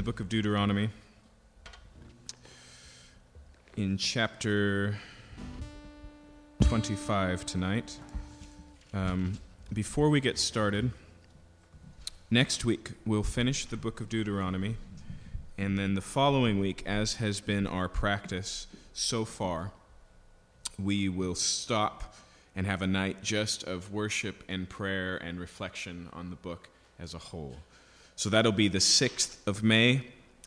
the book of Deuteronomy, in chapter 25 tonight. Um, before we get started, next week we'll finish the book of Deuteronomy, and then the following week, as has been our practice so far, we will stop and have a night just of worship and prayer and reflection on the book as a whole. So that'll be the 6th of May.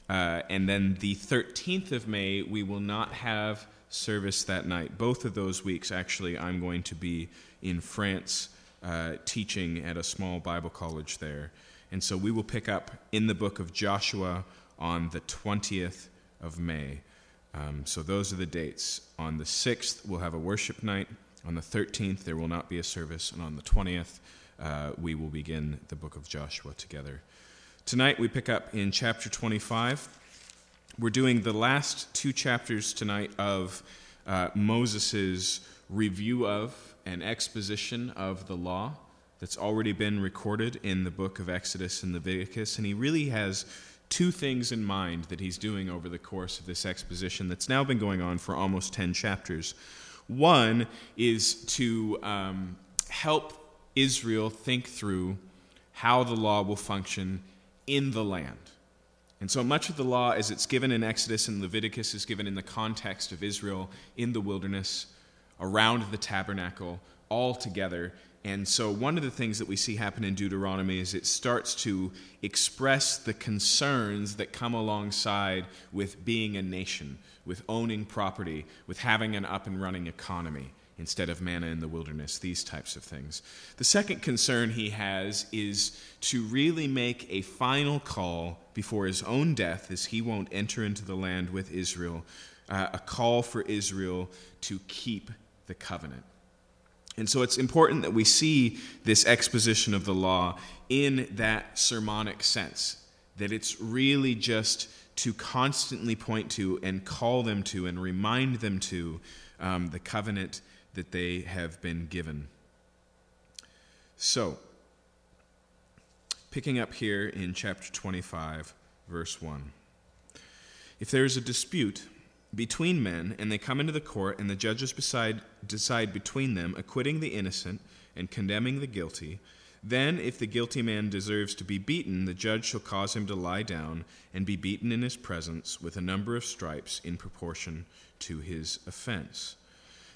Uh, and then the 13th of May, we will not have service that night. Both of those weeks, actually, I'm going to be in France uh, teaching at a small Bible college there. And so we will pick up in the book of Joshua on the 20th of May. Um, so those are the dates. On the 6th, we'll have a worship night. On the 13th, there will not be a service. And on the 20th, uh, we will begin the book of Joshua together. Tonight, we pick up in chapter 25. We're doing the last two chapters tonight of uh, Moses' review of and exposition of the law that's already been recorded in the book of Exodus and Leviticus. And he really has two things in mind that he's doing over the course of this exposition that's now been going on for almost 10 chapters. One is to um, help Israel think through how the law will function in the land. And so much of the law, as it's given in Exodus and Leviticus, is given in the context of Israel in the wilderness, around the tabernacle, all together. And so, one of the things that we see happen in Deuteronomy is it starts to express the concerns that come alongside with being a nation, with owning property, with having an up and running economy instead of manna in the wilderness, these types of things. The second concern he has is to really make a final call before his own death, as he won't enter into the land with Israel, uh, a call for Israel to keep the covenant. And so it's important that we see this exposition of the law in that sermonic sense, that it's really just to constantly point to and call them to and remind them to um, the covenant that they have been given. So, picking up here in chapter 25, verse 1. If there is a dispute between men, and they come into the court, and the judges decide, decide between them, acquitting the innocent and condemning the guilty, then, if the guilty man deserves to be beaten, the judge shall cause him to lie down and be beaten in his presence with a number of stripes in proportion to his offense.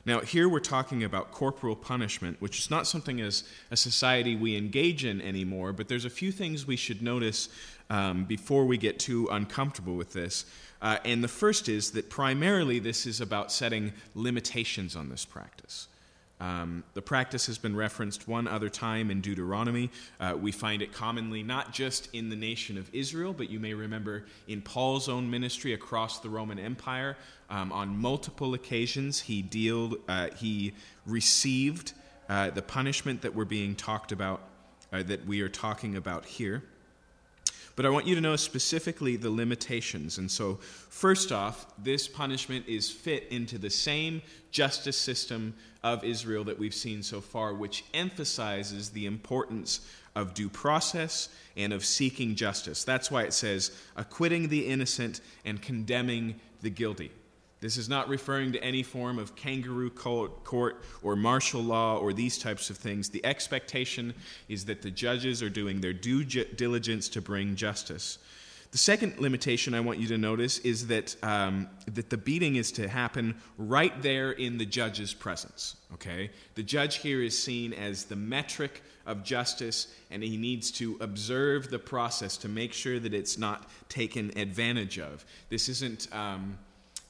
Now, here we're talking about corporal punishment, which is not something as a society we engage in anymore, but there's a few things we should notice um, before we get too uncomfortable with this. Uh, and the first is that primarily this is about setting limitations on this practice. Um, the practice has been referenced one other time in Deuteronomy. Uh, we find it commonly not just in the nation of Israel, but you may remember in Paul's own ministry across the Roman Empire. Um, on multiple occasions, he, dealed, uh, he received uh, the punishment that we're being talked about, uh, that we are talking about here. But I want you to know specifically the limitations. And so, first off, this punishment is fit into the same justice system of Israel that we've seen so far, which emphasizes the importance of due process and of seeking justice. That's why it says acquitting the innocent and condemning the guilty. This is not referring to any form of kangaroo court or martial law or these types of things. The expectation is that the judges are doing their due diligence to bring justice. The second limitation I want you to notice is that, um, that the beating is to happen right there in the judge's presence. Okay? The judge here is seen as the metric of justice, and he needs to observe the process to make sure that it's not taken advantage of. This isn't. Um,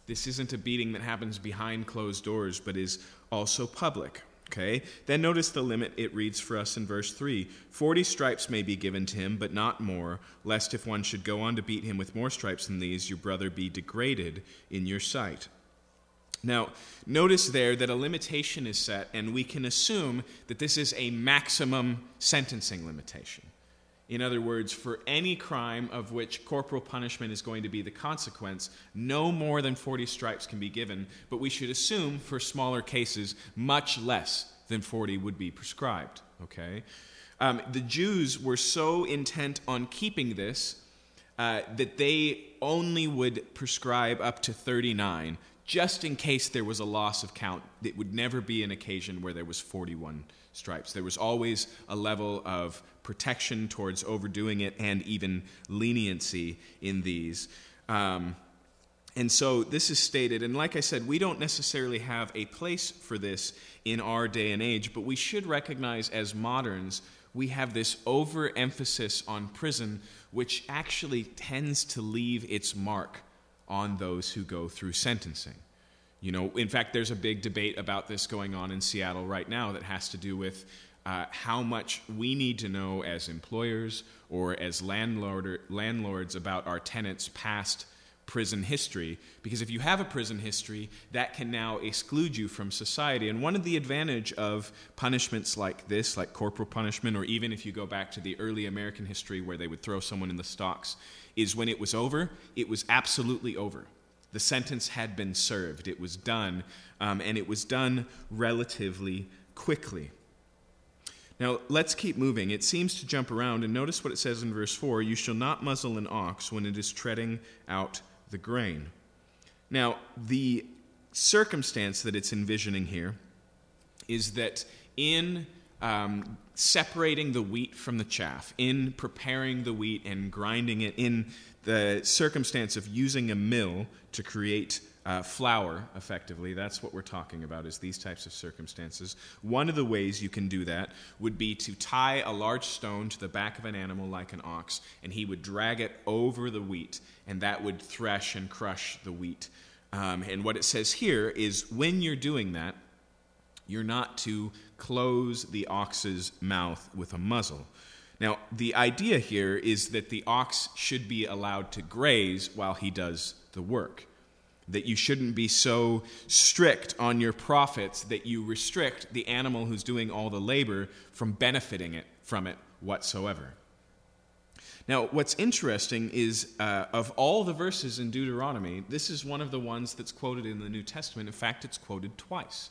this isn't a beating that happens behind closed doors, but is also public. Okay? Then notice the limit it reads for us in verse 3 Forty stripes may be given to him, but not more, lest if one should go on to beat him with more stripes than these, your brother be degraded in your sight. Now, notice there that a limitation is set, and we can assume that this is a maximum sentencing limitation. In other words, for any crime of which corporal punishment is going to be the consequence, no more than 40 stripes can be given, but we should assume for smaller cases, much less than 40 would be prescribed. Okay? Um, the Jews were so intent on keeping this uh, that they only would prescribe up to 39 just in case there was a loss of count. It would never be an occasion where there was 41 stripes. There was always a level of protection towards overdoing it and even leniency in these. Um, and so this is stated, and like I said, we don't necessarily have a place for this in our day and age, but we should recognize as moderns, we have this overemphasis on prison, which actually tends to leave its mark on those who go through sentencing. You know, in fact, there's a big debate about this going on in Seattle right now that has to do with uh, how much we need to know as employers or as landlord, landlords about our tenants' past prison history. Because if you have a prison history that can now exclude you from society. And one of the advantage of punishments like this like corporal punishment or even if you go back to the early american history where they would throw someone in the stocks is when it was over it was absolutely over the sentence had been served it was done um, and it was done relatively quickly now, let's keep moving. It seems to jump around, and notice what it says in verse 4 You shall not muzzle an ox when it is treading out the grain. Now, the circumstance that it's envisioning here is that in um, separating the wheat from the chaff, in preparing the wheat and grinding it, in the circumstance of using a mill to create uh, flour effectively that's what we're talking about is these types of circumstances. One of the ways you can do that would be to tie a large stone to the back of an animal like an ox and he would drag it over the wheat and that would thresh and crush the wheat. Um, and what it says here is when you're doing that you're not to close the ox's mouth with a muzzle now, the idea here is that the ox should be allowed to graze while he does the work that you shouldn't be so strict on your profits that you restrict the animal who's doing all the labor from benefiting it from it whatsoever. Now, what's interesting is uh, of all the verses in Deuteronomy, this is one of the ones that's quoted in the New Testament. In fact, it's quoted twice.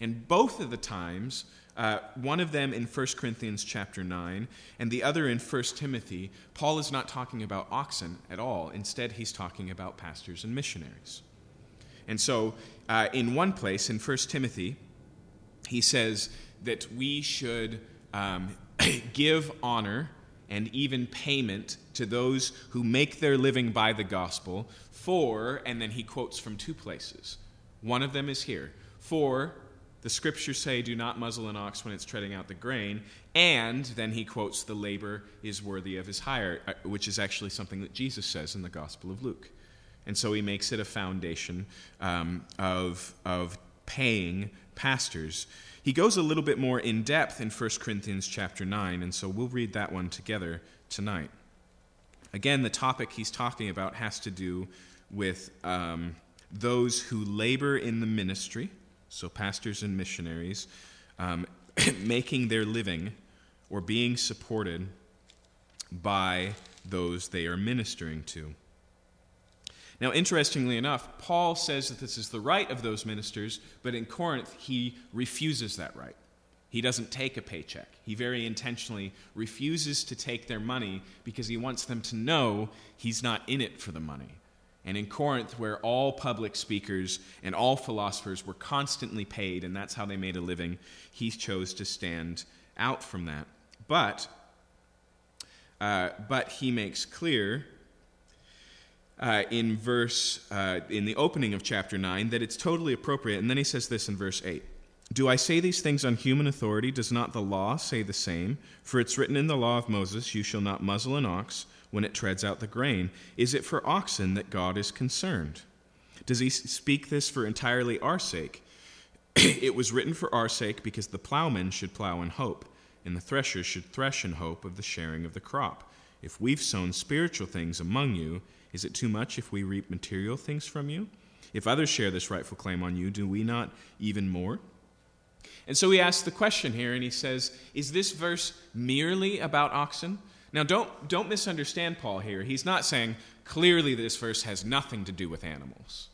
And both of the times, uh, one of them in 1 Corinthians chapter 9, and the other in 1 Timothy, Paul is not talking about oxen at all. Instead, he's talking about pastors and missionaries. And so, uh, in one place, in 1 Timothy, he says that we should um, give honor and even payment to those who make their living by the gospel for, and then he quotes from two places. One of them is here for the scriptures say, Do not muzzle an ox when it's treading out the grain. And then he quotes, The labor is worthy of his hire, uh, which is actually something that Jesus says in the Gospel of Luke. And so he makes it a foundation um, of, of paying pastors. He goes a little bit more in depth in 1 Corinthians chapter 9, and so we'll read that one together tonight. Again, the topic he's talking about has to do with um, those who labor in the ministry, so pastors and missionaries, um, making their living or being supported by those they are ministering to. Now, interestingly enough, Paul says that this is the right of those ministers, but in Corinth, he refuses that right. He doesn't take a paycheck. He very intentionally refuses to take their money because he wants them to know he's not in it for the money. And in Corinth, where all public speakers and all philosophers were constantly paid, and that's how they made a living, he chose to stand out from that. But, uh, but he makes clear uh, in verse uh, in the opening of chapter 9 that it's totally appropriate. And then he says this in verse 8 do i say these things on human authority? Does not the law say the same? For it's written in the law of moses you shall not muzzle an ox when it treads out the grain is it for oxen that god is concerned does he speak this for entirely our sake it was written for our sake because the plowman should plow in hope and the thresher should thresh in hope of the sharing of the crop if we've sown spiritual things among you is it too much if we reap material things from you? If others share this rightful claim on you, do we not even more? And so he asks the question here, and he says, Is this verse merely about oxen? Now, don't, don't misunderstand Paul here. He's not saying clearly this verse has nothing to do with animals.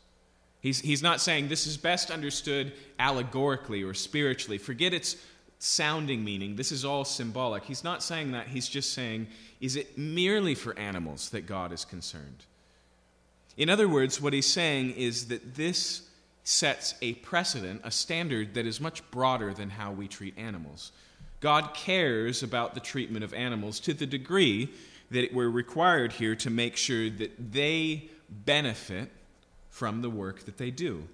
He's, he's not saying this is best understood allegorically or spiritually. Forget its sounding meaning. This is all symbolic. He's not saying that. He's just saying, is it merely for animals that God is concerned? In other words, what he's saying is that this sets a precedent, a standard that is much broader than how we treat animals. God cares about the treatment of animals to the degree that we're required here to make sure that they benefit from the work that they do.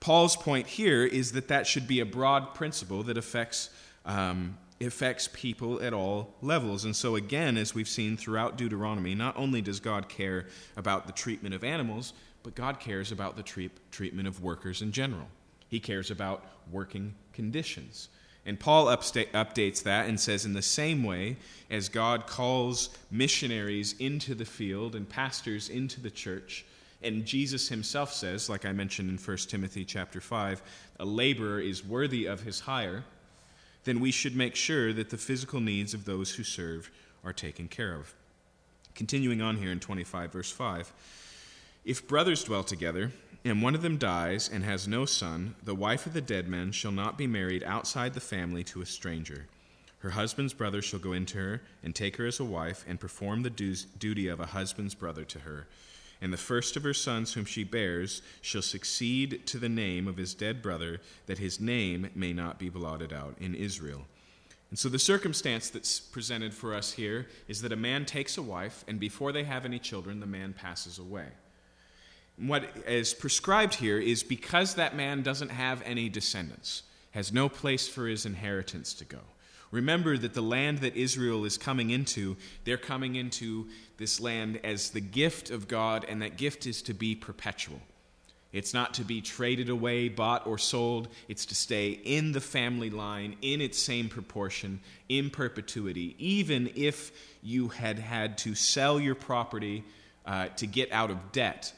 Paul's point here is that that should be a broad principle that affects, um, affects people at all levels. And so, again, as we've seen throughout Deuteronomy, not only does God care about the treatment of animals, but God cares about the treat, treatment of workers in general. He cares about working conditions. And Paul upsta- updates that and says, in the same way as God calls missionaries into the field and pastors into the church, and Jesus himself says, like I mentioned in 1 Timothy chapter 5, a laborer is worthy of his hire, then we should make sure that the physical needs of those who serve are taken care of. Continuing on here in 25, verse 5 If brothers dwell together, and one of them dies and has no son, the wife of the dead man shall not be married outside the family to a stranger. Her husband's brother shall go into her and take her as a wife and perform the duty of a husband's brother to her and the first of her sons whom she bears shall succeed to the name of his dead brother, that his name may not be blotted out in Israel. And so the circumstance that's presented for us here is that a man takes a wife, and before they have any children, the man passes away. What is prescribed here is because that man doesn't have any descendants, has no place for his inheritance to go. Remember that the land that Israel is coming into, they're coming into this land as the gift of God, and that gift is to be perpetual. It's not to be traded away, bought, or sold. It's to stay in the family line in its same proportion, in perpetuity. Even if you had had to sell your property uh, to get out of debt,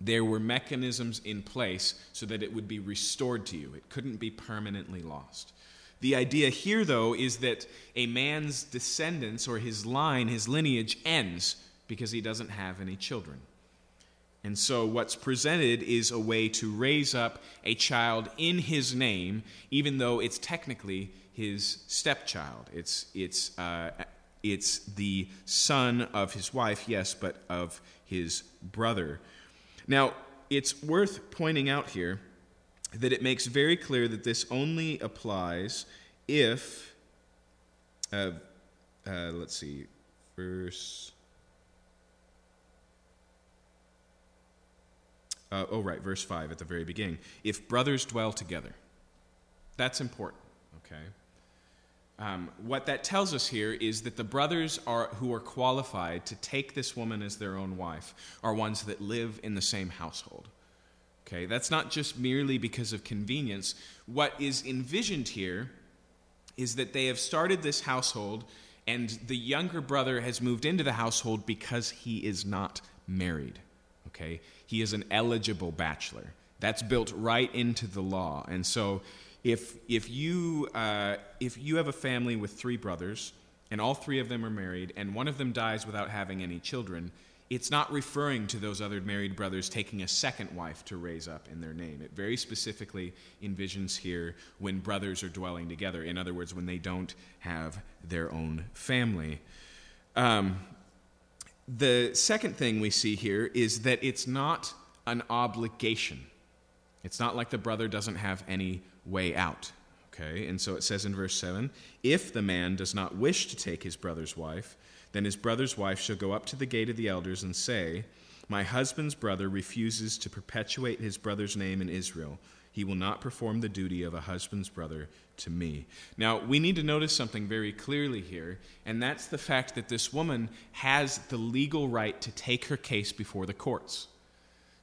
there were mechanisms in place so that it would be restored to you. It couldn't be permanently lost. The idea here, though, is that a man's descendants or his line, his lineage, ends because he doesn't have any children. And so, what's presented is a way to raise up a child in his name, even though it's technically his stepchild. It's, it's, uh, it's the son of his wife, yes, but of his brother. Now, it's worth pointing out here that it makes very clear that this only applies if, uh, uh, let's see, verse. Uh, oh, right, verse 5 at the very beginning. If brothers dwell together. That's important, okay? Um, what that tells us here is that the brothers are, who are qualified to take this woman as their own wife are ones that live in the same household. Okay, that's not just merely because of convenience. What is envisioned here is that they have started this household, and the younger brother has moved into the household because he is not married. Okay, he is an eligible bachelor. That's built right into the law, and so if if you uh, if you have a family with three brothers and all three of them are married, and one of them dies without having any children, it's not referring to those other married brothers taking a second wife to raise up in their name. It very specifically envisions here when brothers are dwelling together. In other words, when they don't have their own family. Um, the second thing we see here is that it's not an obligation. It's not like the brother doesn't have any way out. Okay, and so it says in verse 7 if the man does not wish to take his brother's wife, then his brother's wife shall go up to the gate of the elders and say, My husband's brother refuses to perpetuate his brother's name in Israel. He will not perform the duty of a husband's brother to me. Now, we need to notice something very clearly here, and that's the fact that this woman has the legal right to take her case before the courts.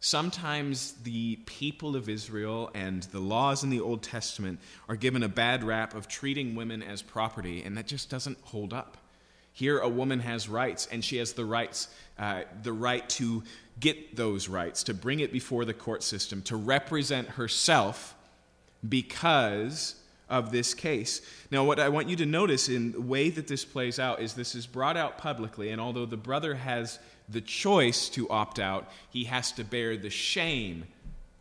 Sometimes the people of Israel and the laws in the Old Testament are given a bad rap of treating women as property, and that just doesn't hold up. Here, a woman has rights, and she has the rights, uh, the right to get those rights, to bring it before the court system, to represent herself because of this case. Now, what I want you to notice in the way that this plays out is this is brought out publicly, and although the brother has the choice to opt out, he has to bear the shame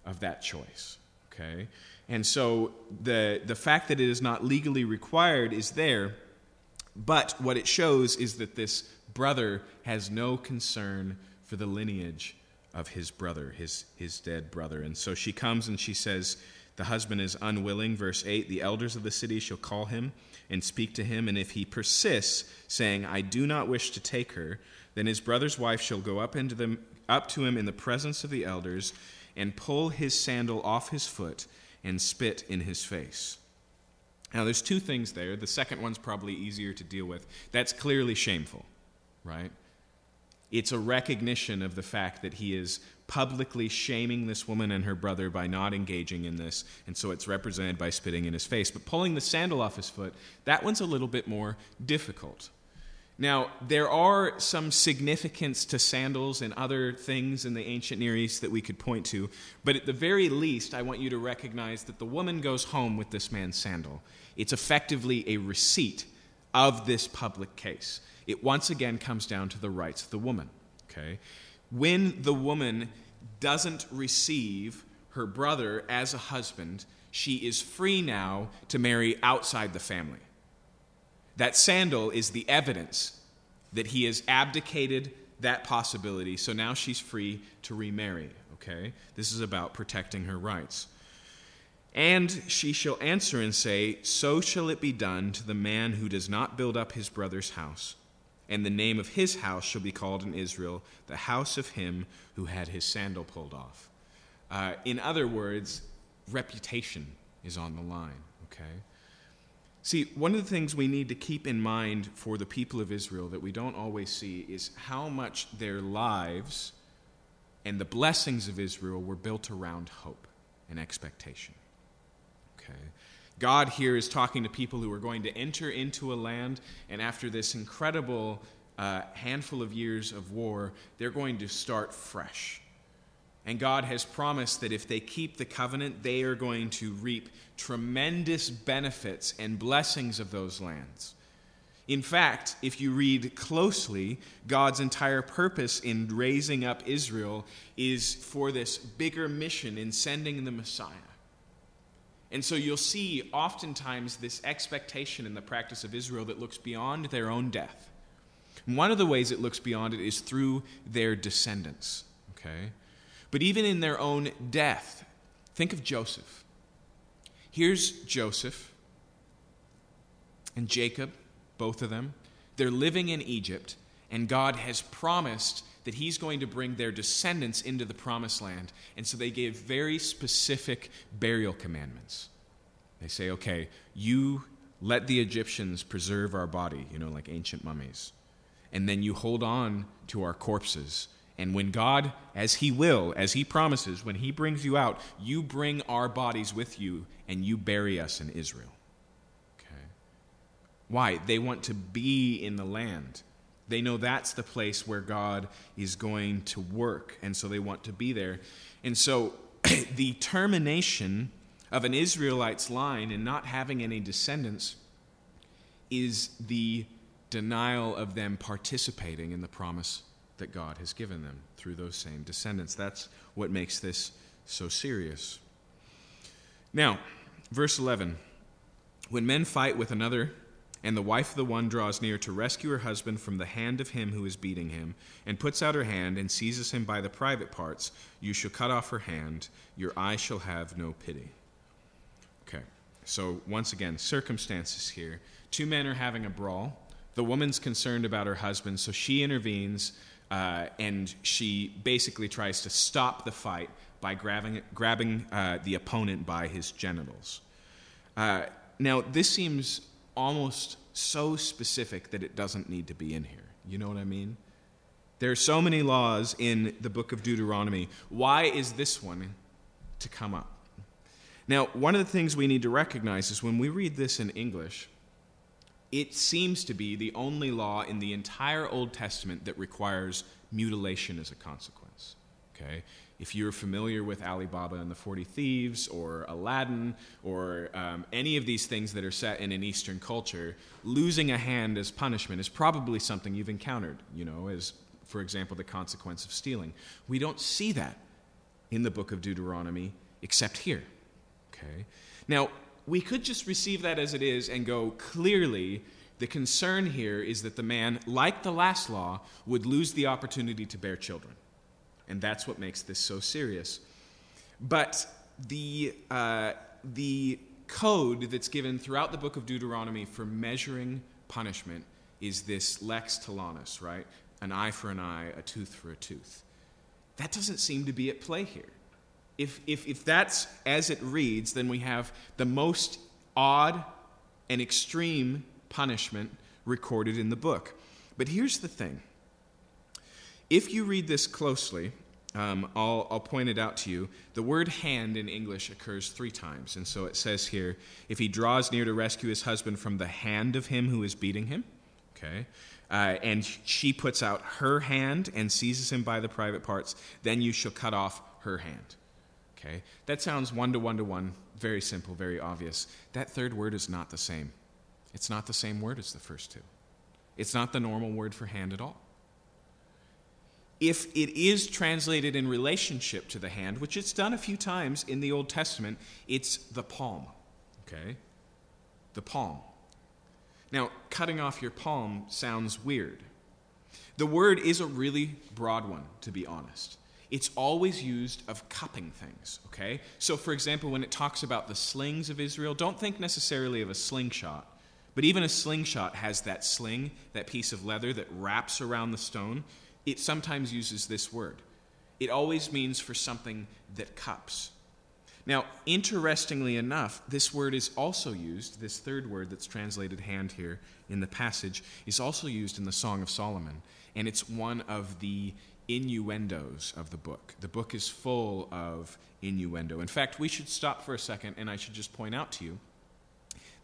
of that choice. Okay? And so the, the fact that it is not legally required is there, but what it shows is that this brother has no concern for the lineage of his brother, his, his dead brother. And so she comes and she says, The husband is unwilling. Verse 8 The elders of the city shall call him and speak to him. And if he persists, saying, I do not wish to take her, then his brother's wife shall go up, into the, up to him in the presence of the elders and pull his sandal off his foot and spit in his face. Now, there's two things there. The second one's probably easier to deal with. That's clearly shameful, right? It's a recognition of the fact that he is publicly shaming this woman and her brother by not engaging in this, and so it's represented by spitting in his face. But pulling the sandal off his foot, that one's a little bit more difficult. Now, there are some significance to sandals and other things in the ancient Near East that we could point to, but at the very least, I want you to recognize that the woman goes home with this man's sandal. It's effectively a receipt of this public case it once again comes down to the rights of the woman. Okay? When the woman doesn't receive her brother as a husband, she is free now to marry outside the family. That sandal is the evidence that he has abdicated that possibility, so now she's free to remarry. Okay? This is about protecting her rights. And she shall answer and say, So shall it be done to the man who does not build up his brother's house and the name of his house shall be called in Israel the house of him who had his sandal pulled off. Uh, in other words, reputation is on the line, okay? See, one of the things we need to keep in mind for the people of Israel that we don't always see is how much their lives and the blessings of Israel were built around hope and expectation. Okay? God here is talking to people who are going to enter into a land, and after this incredible uh, handful of years of war, they're going to start fresh. And God has promised that if they keep the covenant, they are going to reap tremendous benefits and blessings of those lands. In fact, if you read closely, God's entire purpose in raising up Israel is for this bigger mission in sending the Messiah. And so you'll see oftentimes this expectation in the practice of Israel that looks beyond their own death. One of the ways it looks beyond it is through their descendants. Okay? But even in their own death, think of Joseph. Here's Joseph and Jacob, both of them. They're living in Egypt, and God has promised that he's going to bring their descendants into the promised land. And so they gave very specific burial commandments. They say, okay, you let the Egyptians preserve our body, you know, like ancient mummies. And then you hold on to our corpses. And when God, as He will, as He promises, when He brings you out, you bring our bodies with you and you bury us in Israel. Okay? Why? They want to be in the land. They know that's the place where God is going to work, and so they want to be there. And so the termination of an Israelite's line and not having any descendants is the denial of them participating in the promise that God has given them through those same descendants. That's what makes this so serious. Now, verse 11 When men fight with another, and the wife of the one draws near to rescue her husband from the hand of him who is beating him, and puts out her hand and seizes him by the private parts, you shall cut off her hand, your eye shall have no pity. Okay, so once again, circumstances here. Two men are having a brawl. The woman's concerned about her husband, so she intervenes uh, and she basically tries to stop the fight by grabbing, grabbing uh, the opponent by his genitals. Uh, now, this seems almost so specific that it doesn't need to be in here. You know what I mean? There are so many laws in the book of Deuteronomy. Why is this one to come up? Now, one of the things we need to recognize is when we read this in English, it seems to be the only law in the entire Old Testament that requires mutilation as a consequence. Okay? if you're familiar with Ali Baba and the 40 Thieves or Aladdin or um, any of these things that are set in an Eastern culture, losing a hand as punishment is probably something you've encountered, you know, as, for example, the consequence of stealing. We don't see that in the book of Deuteronomy except here. Okay? Now, we could just receive that as it is and go, clearly, the concern here is that the man, like the last law, would lose the opportunity to bear children. And that's what makes this so serious. But the, uh, the code that's given throughout the book of Deuteronomy for measuring punishment is this lex talionis, right? An eye for an eye, a tooth for a tooth. That doesn't seem to be at play here. If, if, if that's as it reads, then we have the most odd and extreme punishment recorded in the book. But here's the thing if you read this closely, um, I'll, I'll point it out to you. The word hand in English occurs three times. And so it says here if he draws near to rescue his husband from the hand of him who is beating him, okay, uh, and she puts out her hand and seizes him by the private parts, then you shall cut off her hand. Okay? That sounds one to one to one, very simple, very obvious. That third word is not the same. It's not the same word as the first two. It's not the normal word for hand at all. If it is translated in relationship to the hand, which it's done a few times in the Old Testament, it's the palm. Okay? The palm. Now, cutting off your palm sounds weird. The word is a really broad one, to be honest. It's always used of cupping things, okay? So, for example, when it talks about the slings of Israel, don't think necessarily of a slingshot, but even a slingshot has that sling, that piece of leather that wraps around the stone. It sometimes uses this word. It always means for something that cups. Now, interestingly enough, this word is also used, this third word that's translated hand here in the passage, is also used in the Song of Solomon. And it's one of the innuendos of the book. The book is full of innuendo. In fact, we should stop for a second and I should just point out to you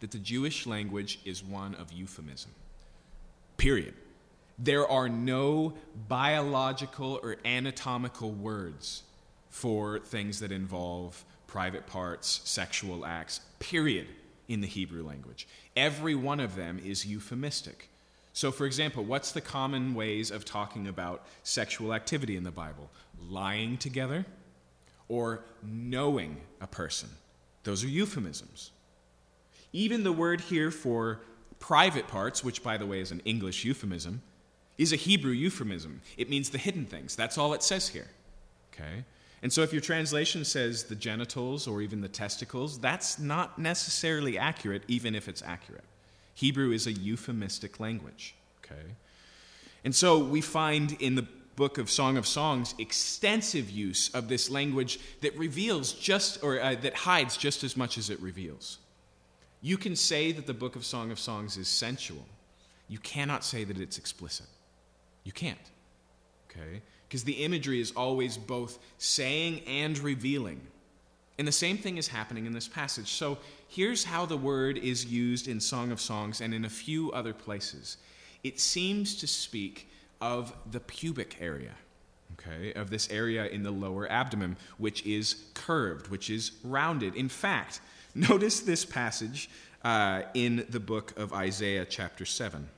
that the Jewish language is one of euphemism. Period. There are no biological or anatomical words for things that involve private parts, sexual acts, period, in the Hebrew language. Every one of them is euphemistic. So, for example, what's the common ways of talking about sexual activity in the Bible? Lying together or knowing a person. Those are euphemisms. Even the word here for private parts, which, by the way, is an English euphemism, is a Hebrew euphemism. It means the hidden things. That's all it says here. Okay? And so if your translation says the genitals or even the testicles, that's not necessarily accurate, even if it's accurate. Hebrew is a euphemistic language. Okay? And so we find in the book of Song of Songs extensive use of this language that reveals just, or uh, that hides just as much as it reveals. You can say that the book of Song of Songs is sensual. You cannot say that it's explicit. You can't. Okay? because the imagery is always both saying and revealing. And the same thing is happening in this passage. So here's how the word is used in Song of Songs and in a few other places. It seems to speak of the pubic area, okay, of this area in the lower abdomen, which is curved, which is rounded. In fact, notice this passage uh, in the book of Isaiah, chapter 7.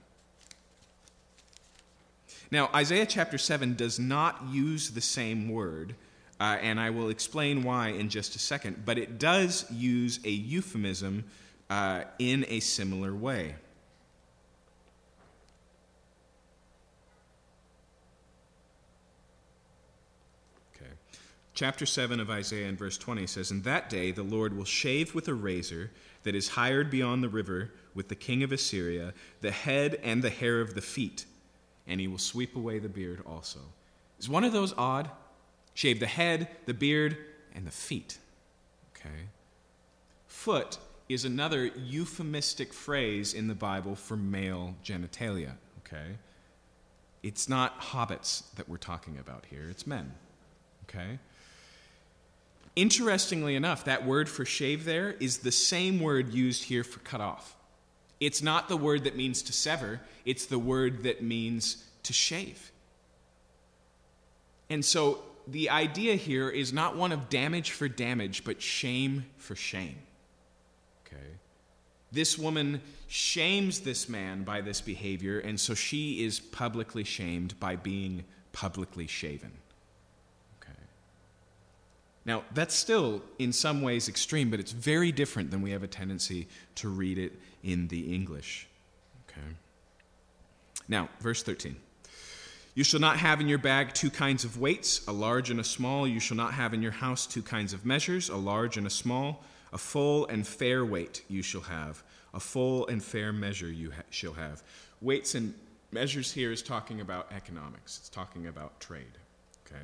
Now, Isaiah chapter 7 does not use the same word, uh, and I will explain why in just a second, but it does use a euphemism uh, in a similar way. Okay. Chapter 7 of Isaiah and verse 20 says, In that day the Lord will shave with a razor that is hired beyond the river with the king of Assyria the head and the hair of the feet and he will sweep away the beard also. Is one of those odd? Shave the head, the beard, and the feet. Okay? Foot is another euphemistic phrase in the Bible for male genitalia. Okay? It's not hobbits that we're talking about here, it's men. Okay? Interestingly enough, that word for shave there is the same word used here for cut off. It's not the word that means to sever, it's the word that means to shave. And so the idea here is not one of damage for damage, but shame for shame. Okay? This woman shames this man by this behavior, and so she is publicly shamed by being publicly shaven. Okay. Now, that's still in some ways extreme, but it's very different than we have a tendency to read it in the English. Okay. Now, verse 13. You shall not have in your bag two kinds of weights, a large and a small. You shall not have in your house two kinds of measures, a large and a small. A full and fair weight you shall have. A full and fair measure you ha- shall have. Weights and measures here is talking about economics, it's talking about trade. Okay?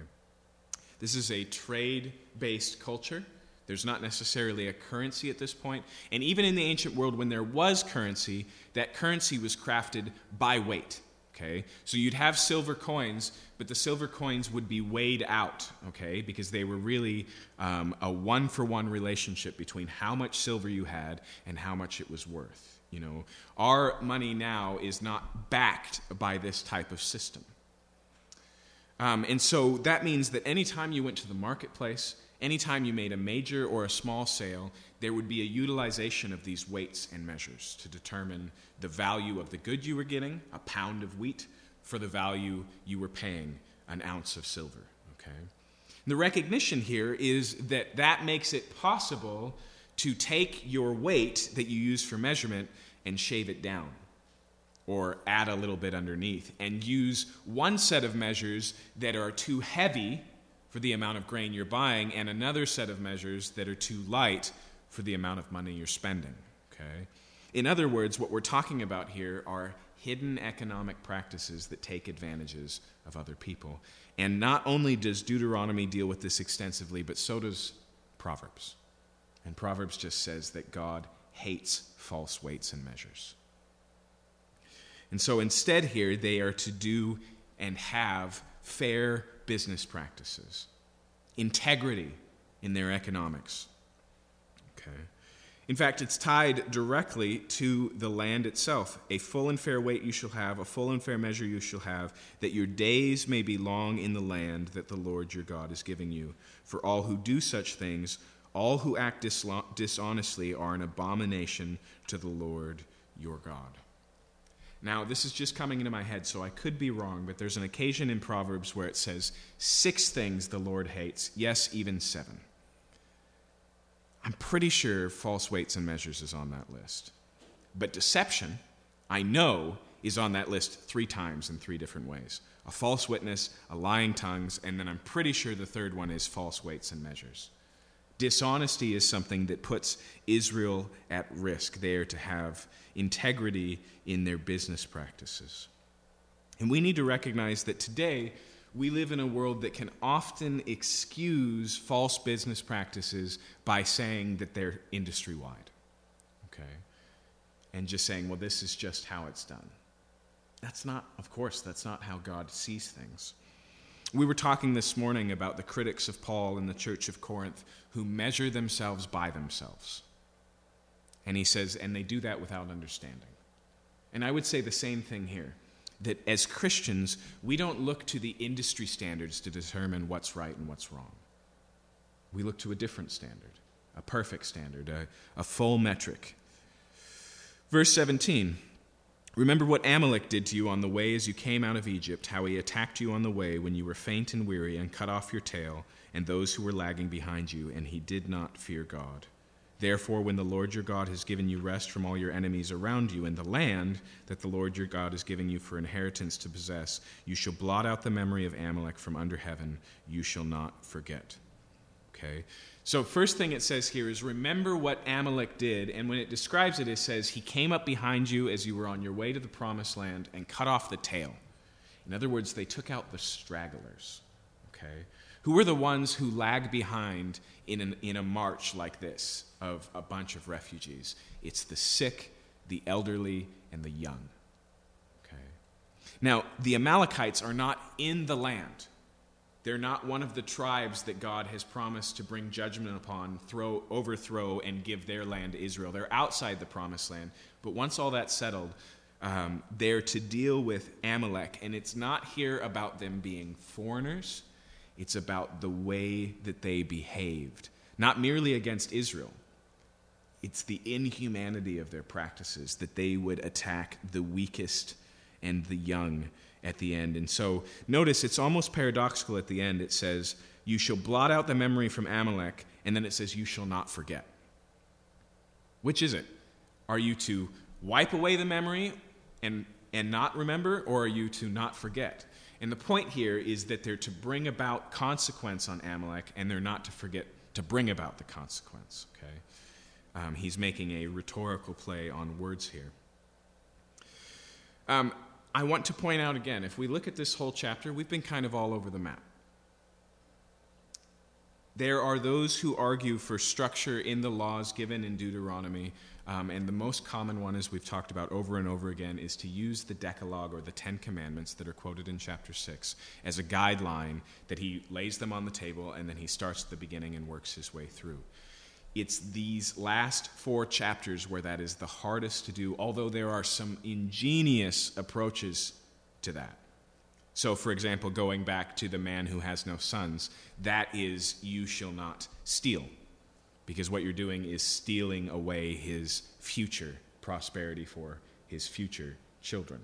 This is a trade based culture. There's not necessarily a currency at this point. And even in the ancient world, when there was currency, that currency was crafted by weight. Okay? So you'd have silver coins, but the silver coins would be weighed out, okay? Because they were really um, a one for one relationship between how much silver you had and how much it was worth. You know, our money now is not backed by this type of system. Um, and so that means that anytime you went to the marketplace, anytime you made a major or a small sale, there would be a utilization of these weights and measures to determine the value of the good you were getting, a pound of wheat, for the value you were paying, an ounce of silver. Okay? The recognition here is that that makes it possible to take your weight that you use for measurement and shave it down or add a little bit underneath and use one set of measures that are too heavy for the amount of grain you're buying and another set of measures that are too light for the amount of money you're spending. Okay? In other words, what we're talking about here are hidden economic practices that take advantages of other people. And not only does Deuteronomy deal with this extensively, but so does Proverbs. And Proverbs just says that God hates false weights and measures. And so instead, here, they are to do and have fair business practices, integrity in their economics. Okay. In fact, it's tied directly to the land itself. A full and fair weight you shall have, a full and fair measure you shall have, that your days may be long in the land that the Lord your God is giving you. For all who do such things, all who act dishonestly, are an abomination to the Lord your God. Now, this is just coming into my head, so I could be wrong, but there's an occasion in Proverbs where it says, Six things the Lord hates, yes, even seven. I'm pretty sure false weights and measures is on that list. But deception, I know, is on that list three times in three different ways a false witness, a lying tongues, and then I'm pretty sure the third one is false weights and measures. Dishonesty is something that puts Israel at risk. They are to have integrity in their business practices. And we need to recognize that today we live in a world that can often excuse false business practices by saying that they're industry wide. Okay? And just saying, well, this is just how it's done. That's not, of course, that's not how God sees things. We were talking this morning about the critics of Paul in the church of Corinth who measure themselves by themselves. And he says, and they do that without understanding. And I would say the same thing here that as Christians, we don't look to the industry standards to determine what's right and what's wrong. We look to a different standard, a perfect standard, a, a full metric. Verse 17 Remember what Amalek did to you on the way as you came out of Egypt, how he attacked you on the way when you were faint and weary, and cut off your tail and those who were lagging behind you, and he did not fear God. Therefore, when the Lord your God has given you rest from all your enemies around you in the land that the Lord your God is giving you for inheritance to possess, you shall blot out the memory of Amalek from under heaven. You shall not forget. Okay? So, first thing it says here is remember what Amalek did. And when it describes it, it says, He came up behind you as you were on your way to the promised land and cut off the tail. In other words, they took out the stragglers. Okay? Who were the ones who lag behind in, an, in a march like this of a bunch of refugees? It's the sick, the elderly, and the young. Okay? Now, the Amalekites are not in the land. They're not one of the tribes that God has promised to bring judgment upon, throw, overthrow, and give their land to Israel. They're outside the promised land. But once all that's settled, um, they're to deal with Amalek. And it's not here about them being foreigners, it's about the way that they behaved, not merely against Israel. It's the inhumanity of their practices that they would attack the weakest and the young at the end. And so notice it's almost paradoxical at the end. It says, You shall blot out the memory from Amalek, and then it says, You shall not forget. Which is it? Are you to wipe away the memory and, and not remember, or are you to not forget? And the point here is that they're to bring about consequence on Amalek, and they're not to forget to bring about the consequence. Okay? Um, he's making a rhetorical play on words here. Um, I want to point out again if we look at this whole chapter, we've been kind of all over the map. There are those who argue for structure in the laws given in Deuteronomy, um, and the most common one, as we've talked about over and over again, is to use the Decalogue or the Ten Commandments that are quoted in chapter 6 as a guideline that he lays them on the table and then he starts at the beginning and works his way through. It's these last four chapters where that is the hardest to do, although there are some ingenious approaches to that. So, for example, going back to the man who has no sons, that is, you shall not steal. Because what you're doing is stealing away his future prosperity for his future children.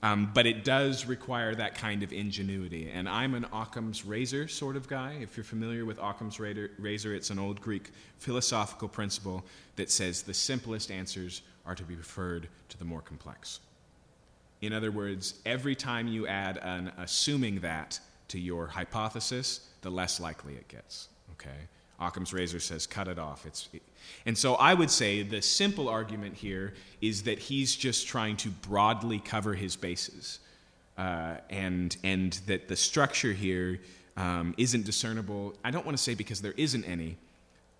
Um, but it does require that kind of ingenuity. And I'm an Occam's razor sort of guy. If you're familiar with Occam's razor, it's an old Greek philosophical principle that says the simplest answers are to be preferred to the more complex. In other words, every time you add an assuming that to your hypothesis, the less likely it gets. Okay? Occam's razor says cut it off. It's, and so I would say the simple argument here is that he's just trying to broadly cover his bases. Uh, and, and that the structure here um, not discernible. I don't want to say because there isn't any.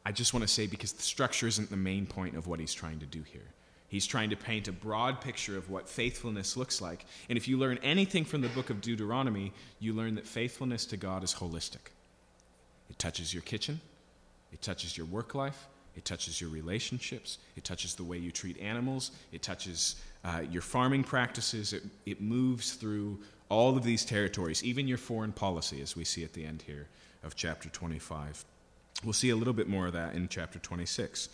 I just want to say because the structure isn't the main point of what he's trying to do here. He's trying to paint a broad picture of what faithfulness looks like. And if you learn anything from the book of Deuteronomy, you learn that faithfulness to God is holistic. It touches your kitchen, it touches your work life, it touches your relationships, it touches the way you treat animals, it touches uh, your farming practices, it, it moves through all of these territories, even your foreign policy, as we see at the end here of chapter 25. We'll see a little bit more of that in chapter 26.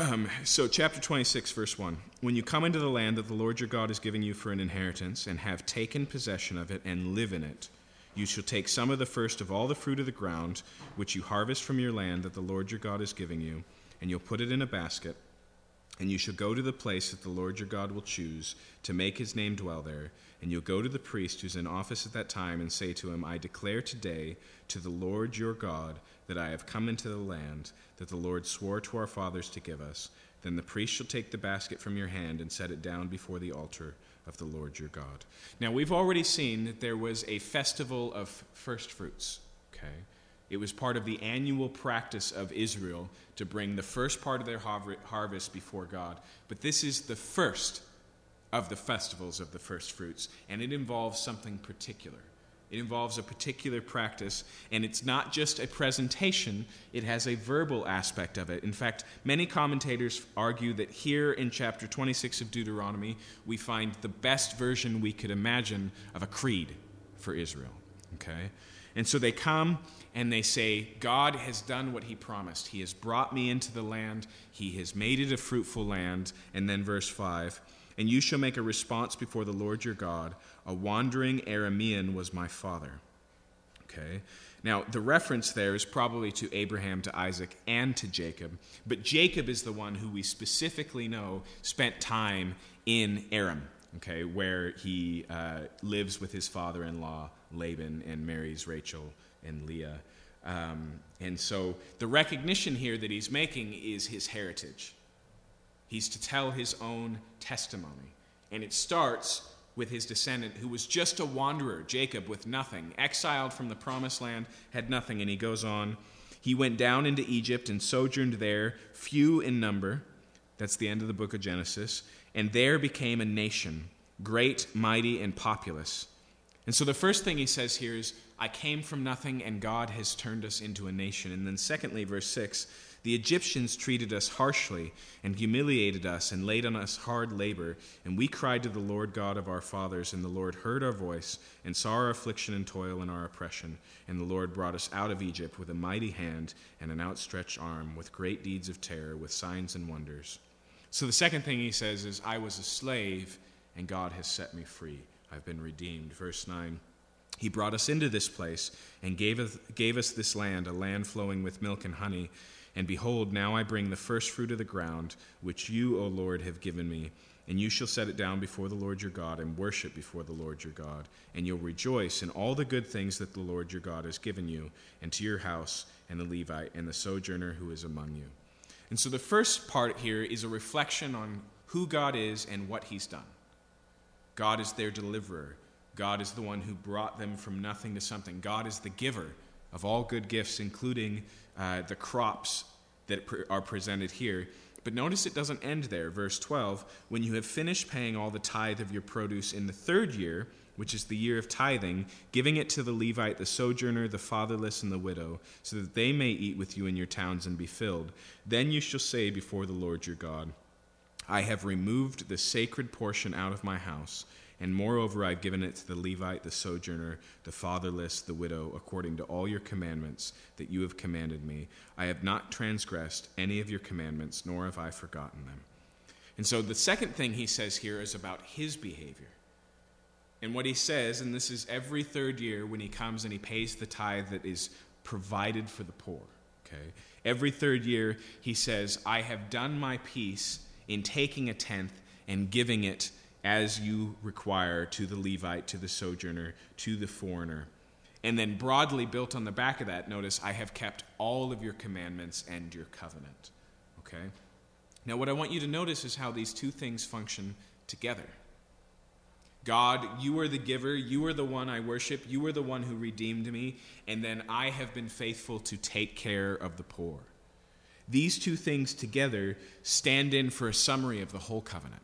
Um, so, chapter 26, verse 1. When you come into the land that the Lord your God is giving you for an inheritance, and have taken possession of it, and live in it, you shall take some of the first of all the fruit of the ground, which you harvest from your land that the Lord your God is giving you, and you'll put it in a basket, and you shall go to the place that the Lord your God will choose to make his name dwell there. And you'll go to the priest who's in office at that time and say to him, I declare today to the Lord your God that I have come into the land that the Lord swore to our fathers to give us. Then the priest shall take the basket from your hand and set it down before the altar of the Lord your God. Now, we've already seen that there was a festival of first fruits, okay? It was part of the annual practice of Israel to bring the first part of their harvest before God. But this is the first of the festivals of the first fruits, and it involves something particular. It involves a particular practice, and it's not just a presentation, it has a verbal aspect of it. In fact, many commentators argue that here in chapter 26 of Deuteronomy, we find the best version we could imagine of a creed for Israel. Okay? And so they come and they say, God has done what he promised. He has brought me into the land, he has made it a fruitful land. And then verse 5 And you shall make a response before the Lord your God a wandering Aramean was my father. Okay? Now, the reference there is probably to Abraham, to Isaac, and to Jacob. But Jacob is the one who we specifically know spent time in Aram, okay, where he uh, lives with his father in law, Laban, and marries Rachel and Leah. Um, and so the recognition here that he's making is his heritage. He's to tell his own testimony. And it starts with his descendant who was just a wanderer, Jacob, with nothing, exiled from the promised land, had nothing. And he goes on. He went down into Egypt and sojourned there, few in number. That's the end of the book of Genesis. And there became a nation, great, mighty, and populous. And so the first thing he says here is, I came from nothing, and God has turned us into a nation. And then, secondly, verse 6 the Egyptians treated us harshly and humiliated us and laid on us hard labor, and we cried to the Lord God of our fathers, and the Lord heard our voice and saw our affliction and toil and our oppression. And the Lord brought us out of Egypt with a mighty hand and an outstretched arm, with great deeds of terror, with signs and wonders. So the second thing he says is, I was a slave, and God has set me free. I've been redeemed. Verse 9. He brought us into this place and gave us, gave us this land, a land flowing with milk and honey. And behold, now I bring the first fruit of the ground, which you, O Lord, have given me. And you shall set it down before the Lord your God and worship before the Lord your God. And you'll rejoice in all the good things that the Lord your God has given you, and to your house, and the Levite, and the sojourner who is among you. And so the first part here is a reflection on who God is and what he's done. God is their deliverer. God is the one who brought them from nothing to something. God is the giver of all good gifts, including uh, the crops that are presented here. But notice it doesn't end there. Verse 12 When you have finished paying all the tithe of your produce in the third year, which is the year of tithing, giving it to the Levite, the sojourner, the fatherless, and the widow, so that they may eat with you in your towns and be filled, then you shall say before the Lord your God, I have removed the sacred portion out of my house and moreover, I've given it to the Levite, the sojourner, the fatherless, the widow, according to all your commandments that you have commanded me. I have not transgressed any of your commandments, nor have I forgotten them. And so the second thing he says here is about his behavior. And what he says, and this is every third year when he comes and he pays the tithe that is provided for the poor. Okay? Every third year he says, I have done my piece in taking a tenth and giving it as you require to the Levite, to the sojourner, to the foreigner. And then broadly built on the back of that, notice, I have kept all of your commandments and your covenant. Okay? Now, what I want you to notice is how these two things function together. God, you are the giver. You are the one I worship. You are the one who redeemed me. And then I have been faithful to take care of the poor. These two things together stand in for a summary of the whole covenant.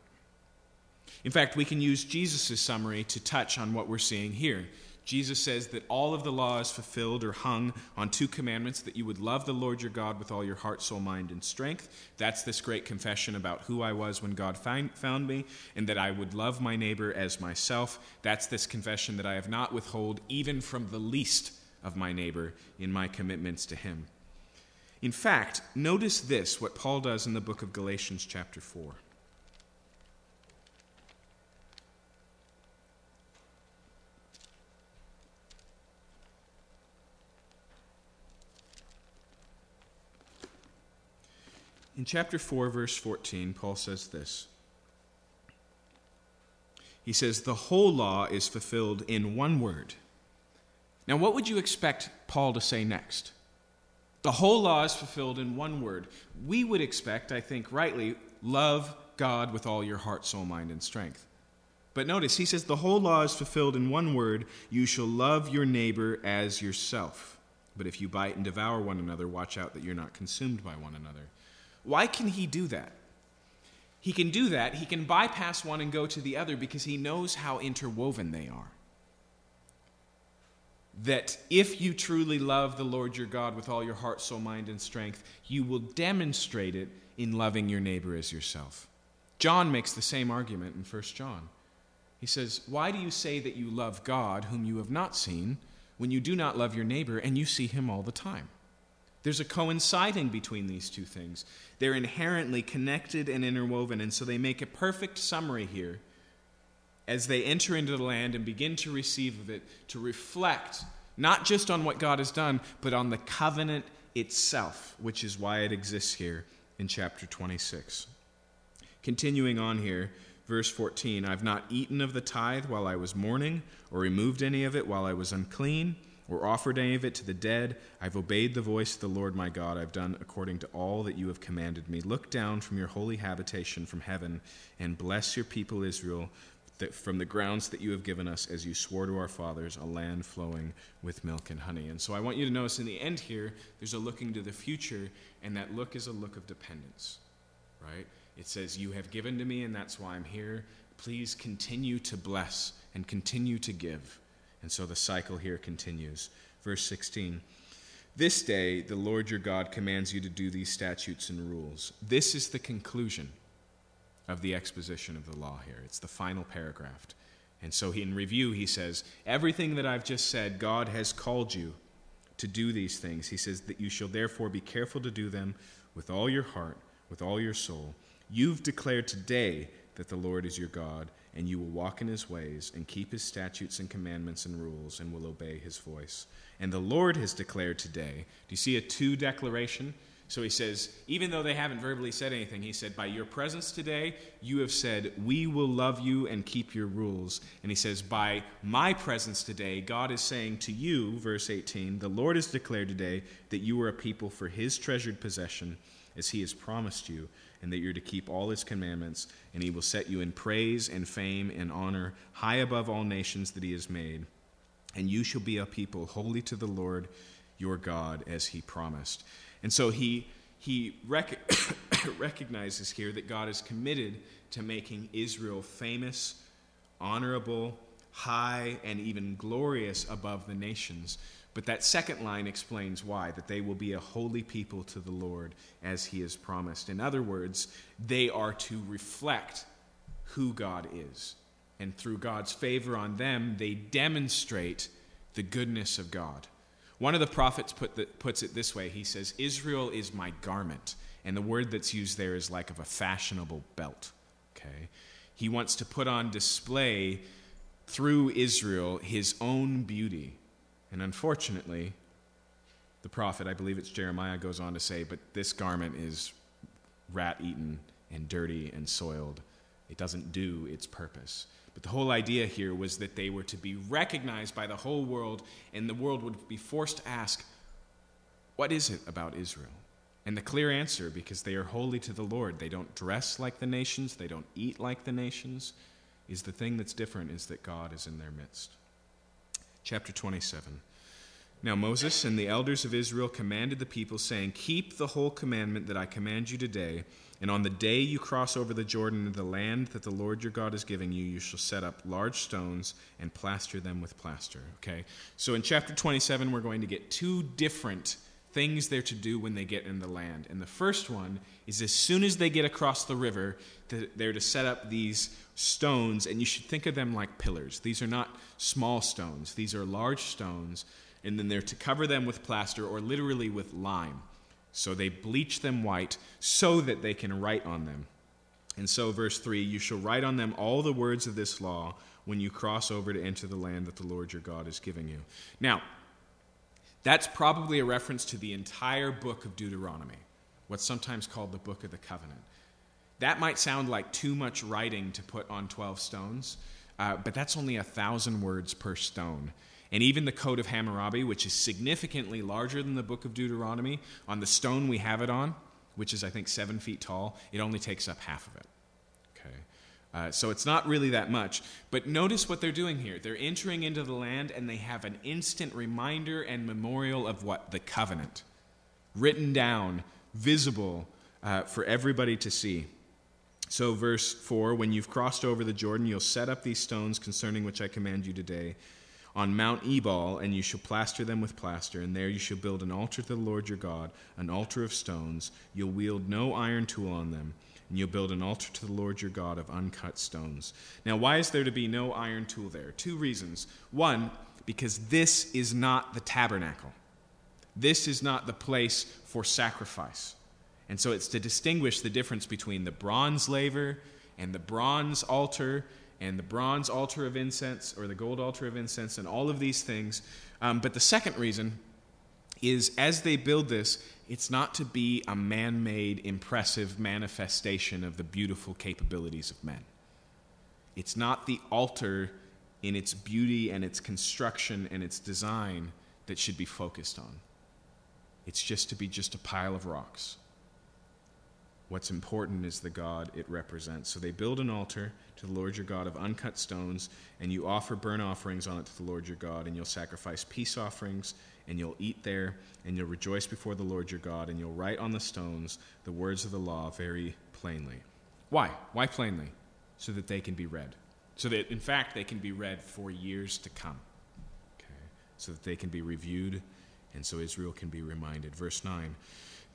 In fact, we can use Jesus' summary to touch on what we're seeing here. Jesus says that all of the law is fulfilled or hung on two commandments that you would love the Lord your God with all your heart, soul, mind, and strength. That's this great confession about who I was when God found me, and that I would love my neighbor as myself. That's this confession that I have not withhold even from the least of my neighbor in my commitments to him. In fact, notice this what Paul does in the book of Galatians, chapter 4. In chapter 4, verse 14, Paul says this. He says, The whole law is fulfilled in one word. Now, what would you expect Paul to say next? The whole law is fulfilled in one word. We would expect, I think rightly, love God with all your heart, soul, mind, and strength. But notice, he says, The whole law is fulfilled in one word you shall love your neighbor as yourself. But if you bite and devour one another, watch out that you're not consumed by one another. Why can he do that? He can do that. He can bypass one and go to the other because he knows how interwoven they are. That if you truly love the Lord your God with all your heart, soul, mind, and strength, you will demonstrate it in loving your neighbor as yourself. John makes the same argument in 1 John. He says, Why do you say that you love God, whom you have not seen, when you do not love your neighbor and you see him all the time? There's a coinciding between these two things. They're inherently connected and interwoven, and so they make a perfect summary here as they enter into the land and begin to receive of it, to reflect not just on what God has done, but on the covenant itself, which is why it exists here in chapter 26. Continuing on here, verse 14 I've not eaten of the tithe while I was mourning, or removed any of it while I was unclean or offered any of it to the dead. I've obeyed the voice of the Lord my God. I've done according to all that you have commanded me. Look down from your holy habitation from heaven and bless your people Israel that from the grounds that you have given us, as you swore to our fathers, a land flowing with milk and honey. And so I want you to notice in the end here, there's a looking to the future, and that look is a look of dependence, right? It says, You have given to me, and that's why I'm here. Please continue to bless and continue to give. And so the cycle here continues. Verse 16 This day the Lord your God commands you to do these statutes and rules. This is the conclusion of the exposition of the law here. It's the final paragraph. And so in review, he says, Everything that I've just said, God has called you to do these things. He says that you shall therefore be careful to do them with all your heart, with all your soul. You've declared today that the Lord is your God and you will walk in his ways, and keep his statutes and commandments and rules, and will obey his voice. And the Lord has declared today. Do you see a two declaration? So he says, even though they haven't verbally said anything, he said, By your presence today, you have said, We will love you and keep your rules. And he says, By my presence today, God is saying to you, verse 18, The Lord has declared today that you are a people for his treasured possession, as he has promised you, and that you're to keep all his commandments, and he will set you in praise and fame and honor, high above all nations that he has made. And you shall be a people holy to the Lord your God, as he promised. And so he, he rec- recognizes here that God is committed to making Israel famous, honorable, high, and even glorious above the nations. But that second line explains why that they will be a holy people to the Lord as he has promised. In other words, they are to reflect who God is. And through God's favor on them, they demonstrate the goodness of God. One of the prophets put the, puts it this way He says, Israel is my garment. And the word that's used there is like of a fashionable belt. Okay? He wants to put on display through Israel his own beauty. And unfortunately, the prophet, I believe it's Jeremiah, goes on to say, But this garment is rat eaten and dirty and soiled. It doesn't do its purpose. But the whole idea here was that they were to be recognized by the whole world, and the world would be forced to ask, What is it about Israel? And the clear answer, because they are holy to the Lord, they don't dress like the nations, they don't eat like the nations, is the thing that's different is that God is in their midst. Chapter 27. Now Moses and the elders of Israel commanded the people, saying, Keep the whole commandment that I command you today and on the day you cross over the Jordan into the land that the Lord your God is giving you, you shall set up large stones and plaster them with plaster. Okay? So in chapter 27, we're going to get two different things they're to do when they get in the land. And the first one is as soon as they get across the river, they're to set up these stones, and you should think of them like pillars. These are not small stones, these are large stones, and then they're to cover them with plaster or literally with lime. So they bleach them white so that they can write on them. And so, verse 3 You shall write on them all the words of this law when you cross over to enter the land that the Lord your God is giving you. Now, that's probably a reference to the entire book of Deuteronomy, what's sometimes called the book of the covenant. That might sound like too much writing to put on 12 stones, uh, but that's only a thousand words per stone. And even the Code of Hammurabi, which is significantly larger than the book of Deuteronomy, on the stone we have it on, which is, I think, seven feet tall, it only takes up half of it. Okay? Uh, so it's not really that much. But notice what they're doing here. They're entering into the land and they have an instant reminder and memorial of what? The covenant. Written down, visible uh, for everybody to see. So, verse 4 When you've crossed over the Jordan, you'll set up these stones concerning which I command you today on Mount Ebal, and you shall plaster them with plaster, and there you shall build an altar to the Lord your God, an altar of stones. You'll wield no iron tool on them, and you'll build an altar to the Lord your God of uncut stones. Now, why is there to be no iron tool there? Two reasons. One, because this is not the tabernacle, this is not the place for sacrifice. And so it's to distinguish the difference between the bronze laver and the bronze altar and the bronze altar of incense or the gold altar of incense and all of these things. Um, but the second reason is as they build this, it's not to be a man made, impressive manifestation of the beautiful capabilities of men. It's not the altar in its beauty and its construction and its design that should be focused on. It's just to be just a pile of rocks. What's important is the God it represents. So they build an altar to the Lord your God of uncut stones, and you offer burnt offerings on it to the Lord your God, and you'll sacrifice peace offerings, and you'll eat there, and you'll rejoice before the Lord your God, and you'll write on the stones the words of the law very plainly. Why? Why plainly? So that they can be read. So that, in fact, they can be read for years to come. Okay? So that they can be reviewed, and so Israel can be reminded. Verse 9.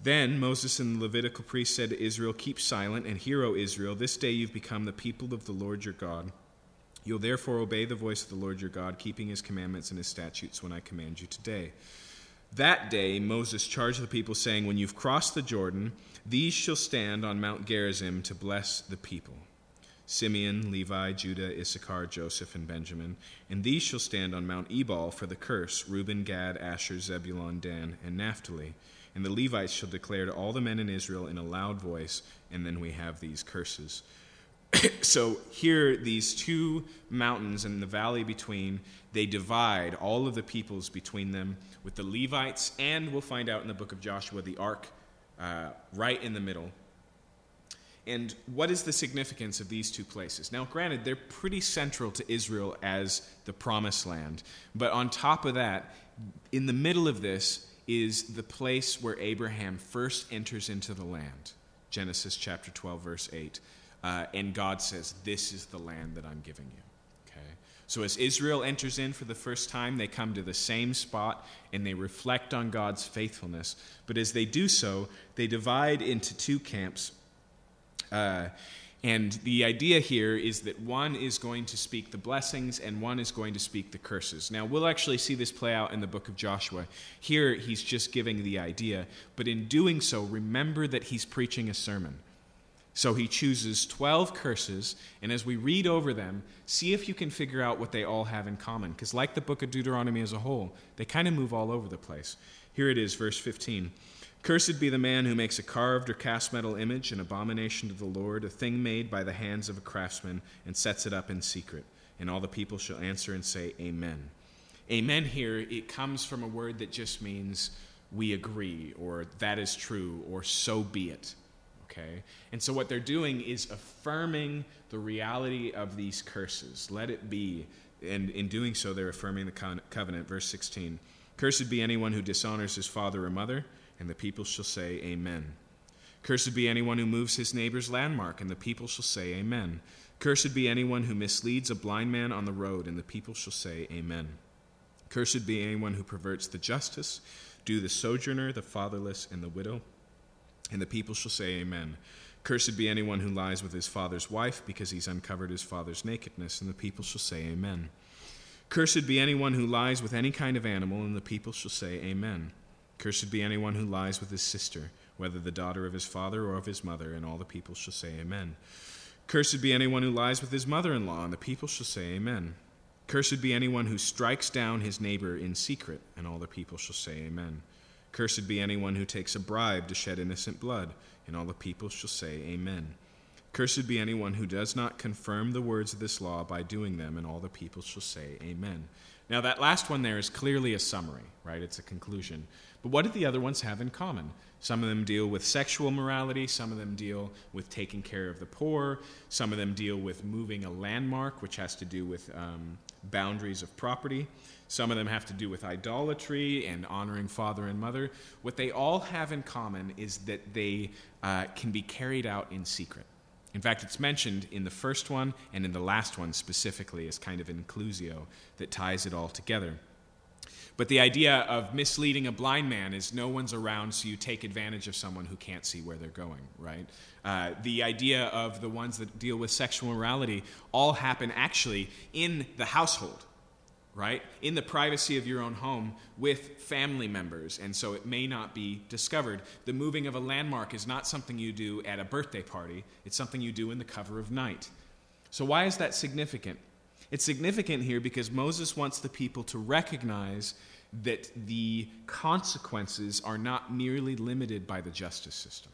Then Moses and the Levitical priests said to Israel, Keep silent and hear, O Israel. This day you've become the people of the Lord your God. You'll therefore obey the voice of the Lord your God, keeping his commandments and his statutes when I command you today. That day Moses charged the people, saying, When you've crossed the Jordan, these shall stand on Mount Gerizim to bless the people. Simeon, Levi, Judah, Issachar, Joseph, and Benjamin. And these shall stand on Mount Ebal for the curse Reuben, Gad, Asher, Zebulun, Dan, and Naphtali. And the Levites shall declare to all the men in Israel in a loud voice, and then we have these curses. so here, these two mountains and the valley between, they divide all of the peoples between them with the Levites, and we'll find out in the book of Joshua, the ark uh, right in the middle. And what is the significance of these two places? Now, granted, they're pretty central to Israel as the promised land. But on top of that, in the middle of this is the place where Abraham first enters into the land. Genesis chapter 12, verse 8. Uh, and God says, This is the land that I'm giving you. Okay? So as Israel enters in for the first time, they come to the same spot and they reflect on God's faithfulness. But as they do so, they divide into two camps uh, and the idea here is that one is going to speak the blessings and one is going to speak the curses. Now, we'll actually see this play out in the book of Joshua. Here, he's just giving the idea, but in doing so, remember that he's preaching a sermon. So he chooses 12 curses, and as we read over them, see if you can figure out what they all have in common. Because, like the book of Deuteronomy as a whole, they kind of move all over the place. Here it is, verse 15. Cursed be the man who makes a carved or cast metal image, an abomination to the Lord, a thing made by the hands of a craftsman, and sets it up in secret. And all the people shall answer and say, Amen. Amen here, it comes from a word that just means we agree, or that is true, or so be it. Okay? And so what they're doing is affirming the reality of these curses. Let it be. And in doing so, they're affirming the covenant. Verse 16 Cursed be anyone who dishonors his father or mother and the people shall say, Amen. Cursed be anyone who moves his neighbor's landmark, and the people shall say, Amen. Cursed be anyone who misleads a blind man on the road, and the people shall say, Amen. Cursed be anyone who perverts the justice, do the sojourner, the fatherless, and the widow, and the people shall say, Amen. Cursed be anyone who lies with his father's wife, because he's uncovered his father's nakedness, and the people shall say, Amen. Cursed be anyone who lies with any kind of animal, and the people shall say, Amen. Cursed be anyone who lies with his sister, whether the daughter of his father or of his mother, and all the people shall say amen. Cursed be anyone who lies with his mother in law, and the people shall say amen. Cursed be anyone who strikes down his neighbor in secret, and all the people shall say amen. Cursed be anyone who takes a bribe to shed innocent blood, and all the people shall say amen. Cursed be anyone who does not confirm the words of this law by doing them, and all the people shall say amen. Now, that last one there is clearly a summary, right? It's a conclusion. But what do the other ones have in common? Some of them deal with sexual morality, some of them deal with taking care of the poor, some of them deal with moving a landmark, which has to do with um, boundaries of property. Some of them have to do with idolatry and honoring father and mother. What they all have in common is that they uh, can be carried out in secret. In fact, it's mentioned in the first one and in the last one specifically as kind of inclusio that ties it all together. But the idea of misleading a blind man is no one's around, so you take advantage of someone who can't see where they're going, right? Uh, the idea of the ones that deal with sexual morality all happen actually in the household, right? In the privacy of your own home with family members, and so it may not be discovered. The moving of a landmark is not something you do at a birthday party, it's something you do in the cover of night. So, why is that significant? It's significant here because Moses wants the people to recognize that the consequences are not merely limited by the justice system.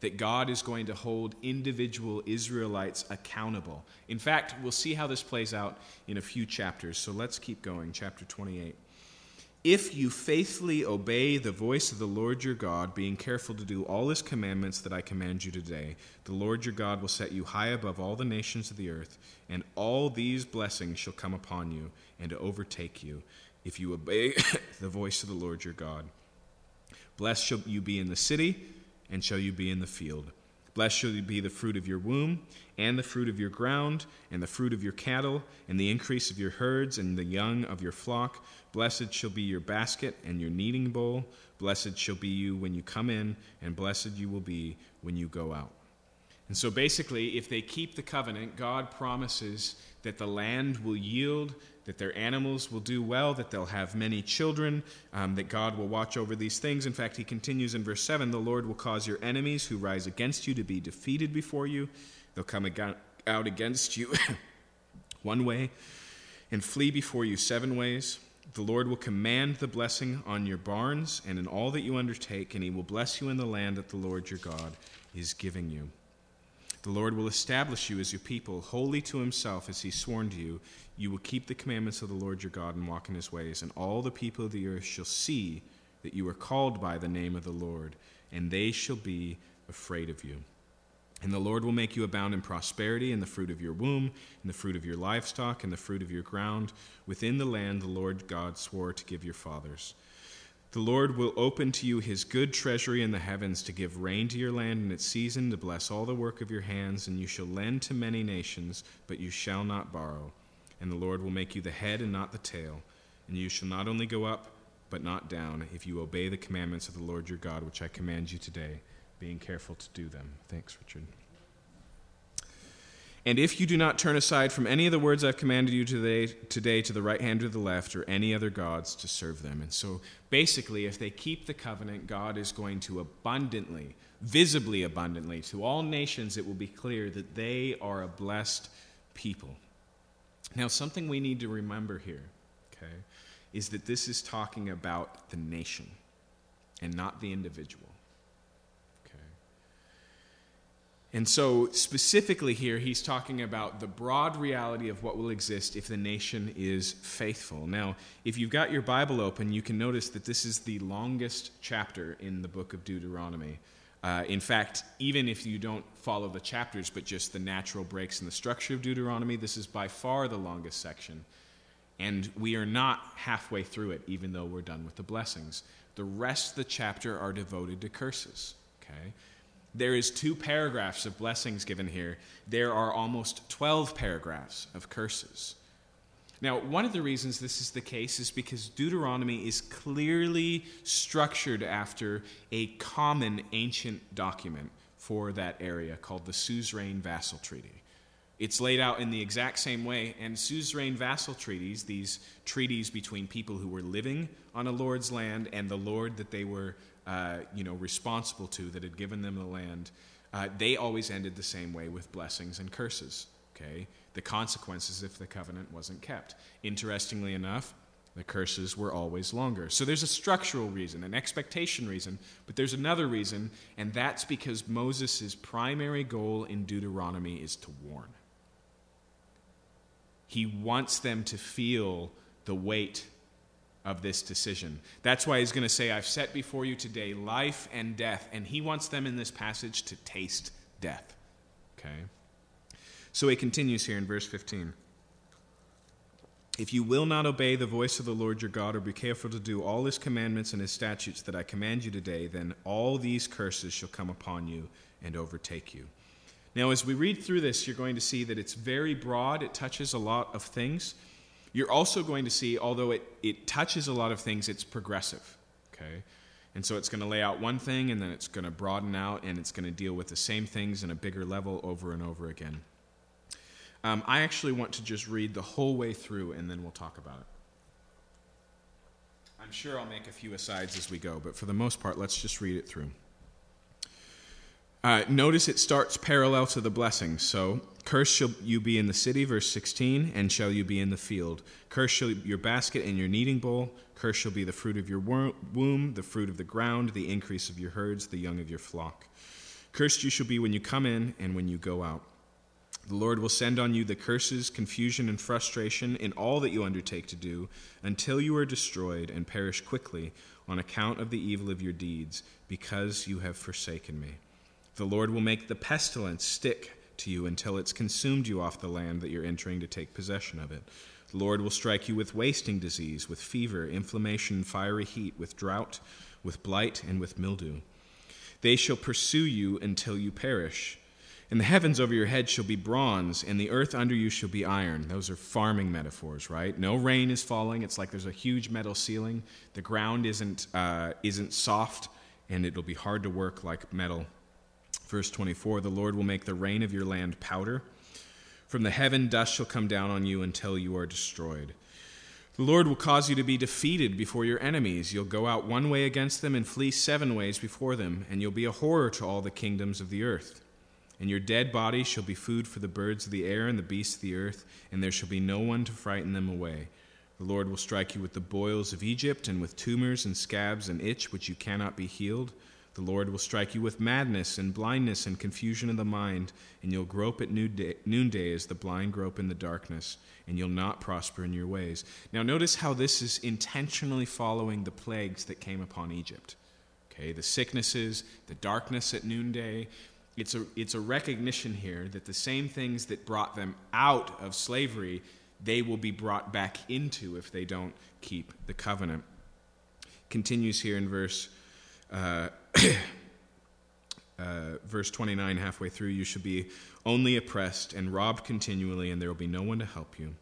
That God is going to hold individual Israelites accountable. In fact, we'll see how this plays out in a few chapters, so let's keep going. Chapter 28. If you faithfully obey the voice of the Lord your God, being careful to do all his commandments that I command you today, the Lord your God will set you high above all the nations of the earth, and all these blessings shall come upon you and overtake you if you obey the voice of the Lord your God. Blessed shall you be in the city, and shall you be in the field. Blessed shall be the fruit of your womb, and the fruit of your ground, and the fruit of your cattle, and the increase of your herds, and the young of your flock. Blessed shall be your basket and your kneading bowl. Blessed shall be you when you come in, and blessed you will be when you go out. And so basically, if they keep the covenant, God promises that the land will yield, that their animals will do well, that they'll have many children, um, that God will watch over these things. In fact, he continues in verse 7 the Lord will cause your enemies who rise against you to be defeated before you. They'll come out against you one way and flee before you seven ways, the Lord will command the blessing on your barns and in all that you undertake, and he will bless you in the land that the Lord your God is giving you. The Lord will establish you as your people, holy to himself, as he sworn to you. You will keep the commandments of the Lord your God and walk in his ways, and all the people of the earth shall see that you are called by the name of the Lord, and they shall be afraid of you. And the Lord will make you abound in prosperity, in the fruit of your womb, in the fruit of your livestock, in the fruit of your ground, within the land the Lord God swore to give your fathers. The Lord will open to you his good treasury in the heavens to give rain to your land in its season, to bless all the work of your hands, and you shall lend to many nations, but you shall not borrow. And the Lord will make you the head and not the tail, and you shall not only go up, but not down, if you obey the commandments of the Lord your God, which I command you today being careful to do them. Thanks, Richard. And if you do not turn aside from any of the words I've commanded you today, today to the right hand or the left, or any other gods to serve them. And so basically, if they keep the covenant, God is going to abundantly, visibly abundantly, to all nations, it will be clear that they are a blessed people. Now, something we need to remember here, okay, is that this is talking about the nation and not the individual. And so, specifically here, he's talking about the broad reality of what will exist if the nation is faithful. Now, if you've got your Bible open, you can notice that this is the longest chapter in the book of Deuteronomy. Uh, in fact, even if you don't follow the chapters, but just the natural breaks in the structure of Deuteronomy, this is by far the longest section. And we are not halfway through it, even though we're done with the blessings. The rest of the chapter are devoted to curses. Okay? There is two paragraphs of blessings given here. There are almost 12 paragraphs of curses. Now, one of the reasons this is the case is because Deuteronomy is clearly structured after a common ancient document for that area called the Suzerain Vassal Treaty. It's laid out in the exact same way, and suzerain vassal treaties, these treaties between people who were living on a lord's land and the lord that they were uh, you know, responsible to, that had given them the land, uh, they always ended the same way with blessings and curses. Okay? The consequences if the covenant wasn't kept. Interestingly enough, the curses were always longer. So there's a structural reason, an expectation reason, but there's another reason, and that's because Moses' primary goal in Deuteronomy is to warn. He wants them to feel the weight of this decision. That's why he's going to say, I've set before you today life and death. And he wants them in this passage to taste death. Okay? So he continues here in verse 15. If you will not obey the voice of the Lord your God, or be careful to do all his commandments and his statutes that I command you today, then all these curses shall come upon you and overtake you. Now, as we read through this, you're going to see that it's very broad, it touches a lot of things. You're also going to see, although it, it touches a lot of things, it's progressive. Okay? And so it's going to lay out one thing, and then it's going to broaden out, and it's going to deal with the same things in a bigger level over and over again. Um, I actually want to just read the whole way through, and then we'll talk about it. I'm sure I'll make a few asides as we go, but for the most part, let's just read it through. Uh, notice it starts parallel to the blessings. So, cursed shall you be in the city, verse 16, and shall you be in the field. Cursed shall your basket and your kneading bowl. Cursed shall be the fruit of your womb, the fruit of the ground, the increase of your herds, the young of your flock. Cursed you shall be when you come in and when you go out. The Lord will send on you the curses, confusion, and frustration in all that you undertake to do, until you are destroyed and perish quickly on account of the evil of your deeds, because you have forsaken me. The Lord will make the pestilence stick to you until it's consumed you off the land that you're entering to take possession of it. The Lord will strike you with wasting disease, with fever, inflammation, fiery heat, with drought, with blight, and with mildew. They shall pursue you until you perish. And the heavens over your head shall be bronze, and the earth under you shall be iron. Those are farming metaphors, right? No rain is falling. It's like there's a huge metal ceiling. The ground isn't, uh, isn't soft, and it'll be hard to work like metal Verse 24 The Lord will make the rain of your land powder. From the heaven, dust shall come down on you until you are destroyed. The Lord will cause you to be defeated before your enemies. You'll go out one way against them and flee seven ways before them, and you'll be a horror to all the kingdoms of the earth. And your dead bodies shall be food for the birds of the air and the beasts of the earth, and there shall be no one to frighten them away. The Lord will strike you with the boils of Egypt, and with tumors and scabs and itch which you cannot be healed. The Lord will strike you with madness and blindness and confusion of the mind, and you'll grope at noonday as the blind grope in the darkness, and you'll not prosper in your ways. Now, notice how this is intentionally following the plagues that came upon Egypt. Okay, the sicknesses, the darkness at noonday. It's a, it's a recognition here that the same things that brought them out of slavery, they will be brought back into if they don't keep the covenant. Continues here in verse. Uh, uh, verse 29, halfway through, you shall be only oppressed and robbed continually, and there will be no one to help you.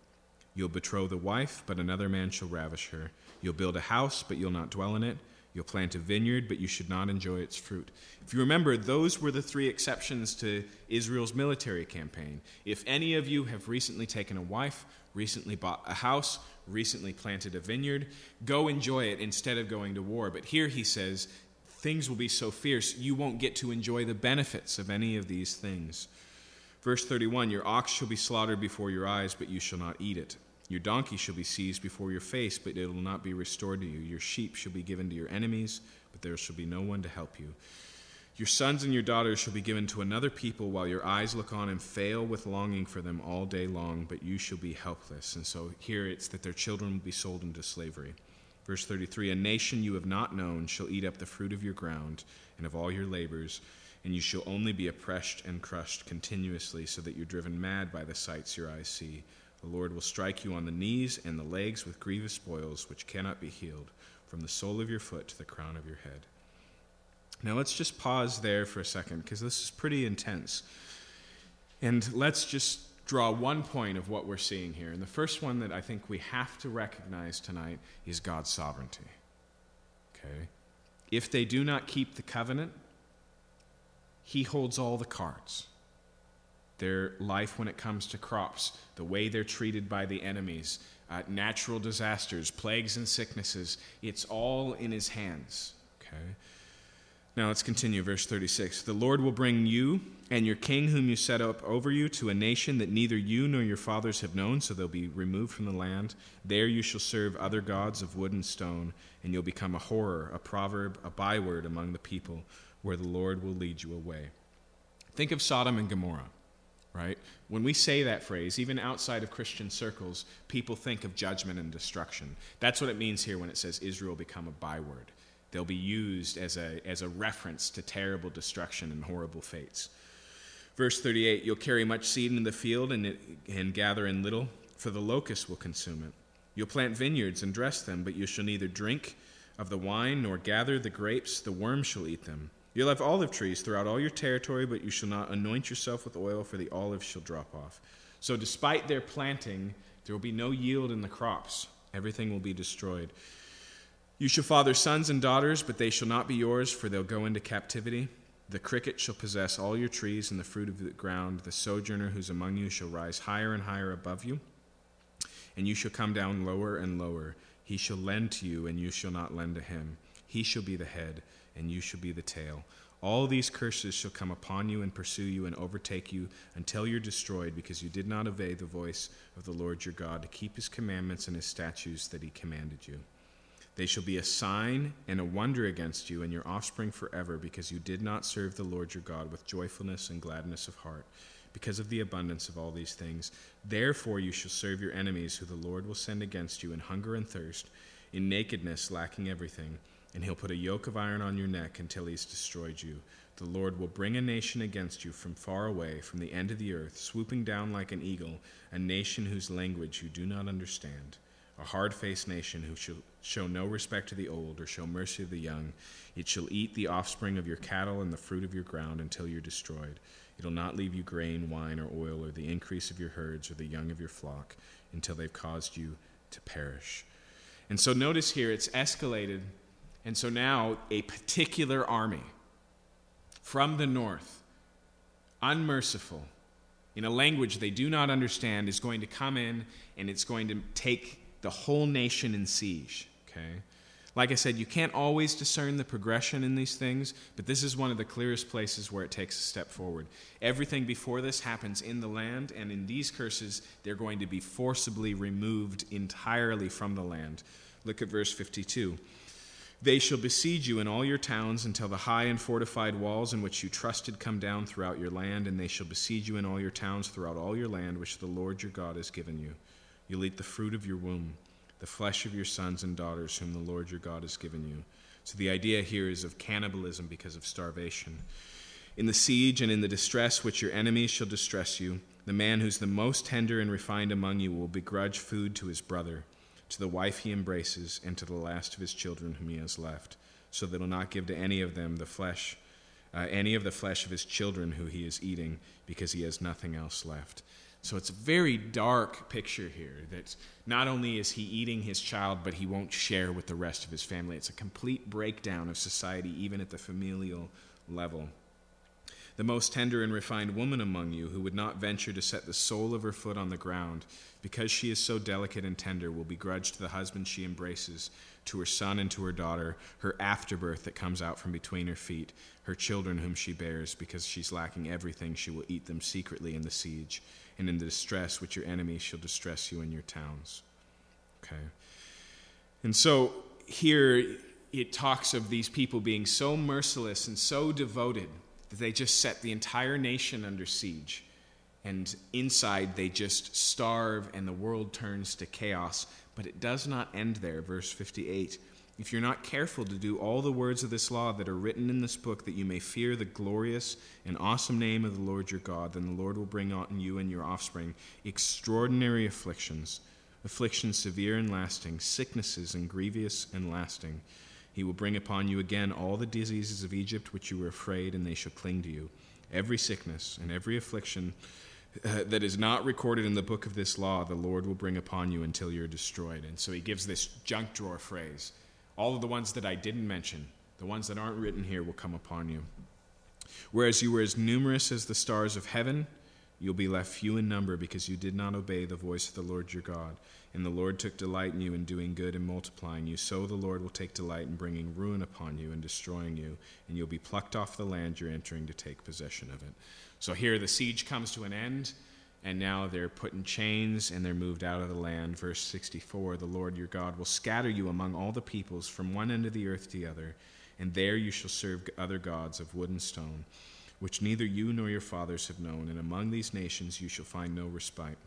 You'll betroth a wife, but another man shall ravish her. You'll build a house, but you'll not dwell in it. You'll plant a vineyard, but you should not enjoy its fruit. If you remember, those were the three exceptions to Israel's military campaign. If any of you have recently taken a wife, recently bought a house, recently planted a vineyard, go enjoy it instead of going to war. But here he says, things will be so fierce, you won't get to enjoy the benefits of any of these things. Verse 31 Your ox shall be slaughtered before your eyes, but you shall not eat it. Your donkey shall be seized before your face, but it will not be restored to you. Your sheep shall be given to your enemies, but there shall be no one to help you. Your sons and your daughters shall be given to another people, while your eyes look on and fail with longing for them all day long, but you shall be helpless. And so here it's that their children will be sold into slavery. Verse 33 A nation you have not known shall eat up the fruit of your ground and of all your labors, and you shall only be oppressed and crushed continuously, so that you're driven mad by the sights your eyes see. The Lord will strike you on the knees and the legs with grievous boils, which cannot be healed, from the sole of your foot to the crown of your head. Now, let's just pause there for a second, because this is pretty intense. And let's just draw one point of what we're seeing here. And the first one that I think we have to recognize tonight is God's sovereignty. Okay? If they do not keep the covenant, He holds all the cards their life when it comes to crops, the way they're treated by the enemies, uh, natural disasters, plagues and sicknesses. It's all in his hands. Okay? Now let's continue, verse 36. The Lord will bring you and your king, whom you set up over you, to a nation that neither you nor your fathers have known, so they'll be removed from the land. There you shall serve other gods of wood and stone, and you'll become a horror, a proverb, a byword among the people, where the Lord will lead you away. Think of Sodom and Gomorrah right? When we say that phrase, even outside of Christian circles, people think of judgment and destruction. That's what it means here when it says Israel become a byword. They'll be used as a, as a reference to terrible destruction and horrible fates. Verse 38 You'll carry much seed in the field and, it, and gather in little, for the locust will consume it. You'll plant vineyards and dress them, but you shall neither drink of the wine nor gather the grapes, the worm shall eat them. You'll have olive trees throughout all your territory, but you shall not anoint yourself with oil, for the olives shall drop off. So, despite their planting, there will be no yield in the crops. Everything will be destroyed. You shall father sons and daughters, but they shall not be yours, for they'll go into captivity. The cricket shall possess all your trees and the fruit of the ground. The sojourner who's among you shall rise higher and higher above you, and you shall come down lower and lower. He shall lend to you, and you shall not lend to him. He shall be the head and you shall be the tail. All these curses shall come upon you and pursue you and overtake you until you're destroyed, because you did not obey the voice of the Lord your God to keep his commandments and his statutes that he commanded you. They shall be a sign and a wonder against you and your offspring forever, because you did not serve the Lord your God with joyfulness and gladness of heart, because of the abundance of all these things. Therefore you shall serve your enemies, who the Lord will send against you in hunger and thirst, in nakedness, lacking everything and he'll put a yoke of iron on your neck until he's destroyed you. The Lord will bring a nation against you from far away, from the end of the earth, swooping down like an eagle, a nation whose language you do not understand. A hard faced nation who shall show no respect to the old or show mercy to the young. It shall eat the offspring of your cattle and the fruit of your ground until you're destroyed. It'll not leave you grain, wine, or oil, or the increase of your herds, or the young of your flock, until they've caused you to perish. And so notice here it's escalated and so now a particular army from the north, unmerciful, in a language they do not understand, is going to come in and it's going to take the whole nation in siege. Okay? Like I said, you can't always discern the progression in these things, but this is one of the clearest places where it takes a step forward. Everything before this happens in the land, and in these curses, they're going to be forcibly removed entirely from the land. Look at verse 52. They shall besiege you in all your towns until the high and fortified walls in which you trusted come down throughout your land, and they shall besiege you in all your towns throughout all your land, which the Lord your God has given you. You'll eat the fruit of your womb, the flesh of your sons and daughters, whom the Lord your God has given you. So the idea here is of cannibalism because of starvation. In the siege and in the distress which your enemies shall distress you, the man who's the most tender and refined among you will begrudge food to his brother to the wife he embraces, and to the last of his children whom he has left, so that he'll not give to any of them the flesh, uh, any of the flesh of his children who he is eating, because he has nothing else left. So it's a very dark picture here that not only is he eating his child, but he won't share with the rest of his family. It's a complete breakdown of society, even at the familial level the most tender and refined woman among you, who would not venture to set the sole of her foot on the ground, because she is so delicate and tender, will begrudge to the husband she embraces, to her son and to her daughter, her afterbirth that comes out from between her feet, her children whom she bears, because she's lacking everything, she will eat them secretly in the siege, and in the distress which your enemies shall distress you in your towns. Okay. And so here it talks of these people being so merciless and so devoted that they just set the entire nation under siege. And inside, they just starve and the world turns to chaos. But it does not end there. Verse 58 If you're not careful to do all the words of this law that are written in this book, that you may fear the glorious and awesome name of the Lord your God, then the Lord will bring on you and your offspring extraordinary afflictions, afflictions severe and lasting, sicknesses and grievous and lasting he will bring upon you again all the diseases of Egypt which you were afraid, and they shall cling to you. Every sickness and every affliction uh, that is not recorded in the book of this law, the Lord will bring upon you until you're destroyed. And so he gives this junk drawer phrase. All of the ones that I didn't mention, the ones that aren't written here, will come upon you. Whereas you were as numerous as the stars of heaven, you'll be left few in number because you did not obey the voice of the Lord your God. And the Lord took delight in you in doing good and multiplying you. So the Lord will take delight in bringing ruin upon you and destroying you, and you'll be plucked off the land you're entering to take possession of it. So here the siege comes to an end, and now they're put in chains and they're moved out of the land. Verse 64 The Lord your God will scatter you among all the peoples from one end of the earth to the other, and there you shall serve other gods of wood and stone, which neither you nor your fathers have known, and among these nations you shall find no respite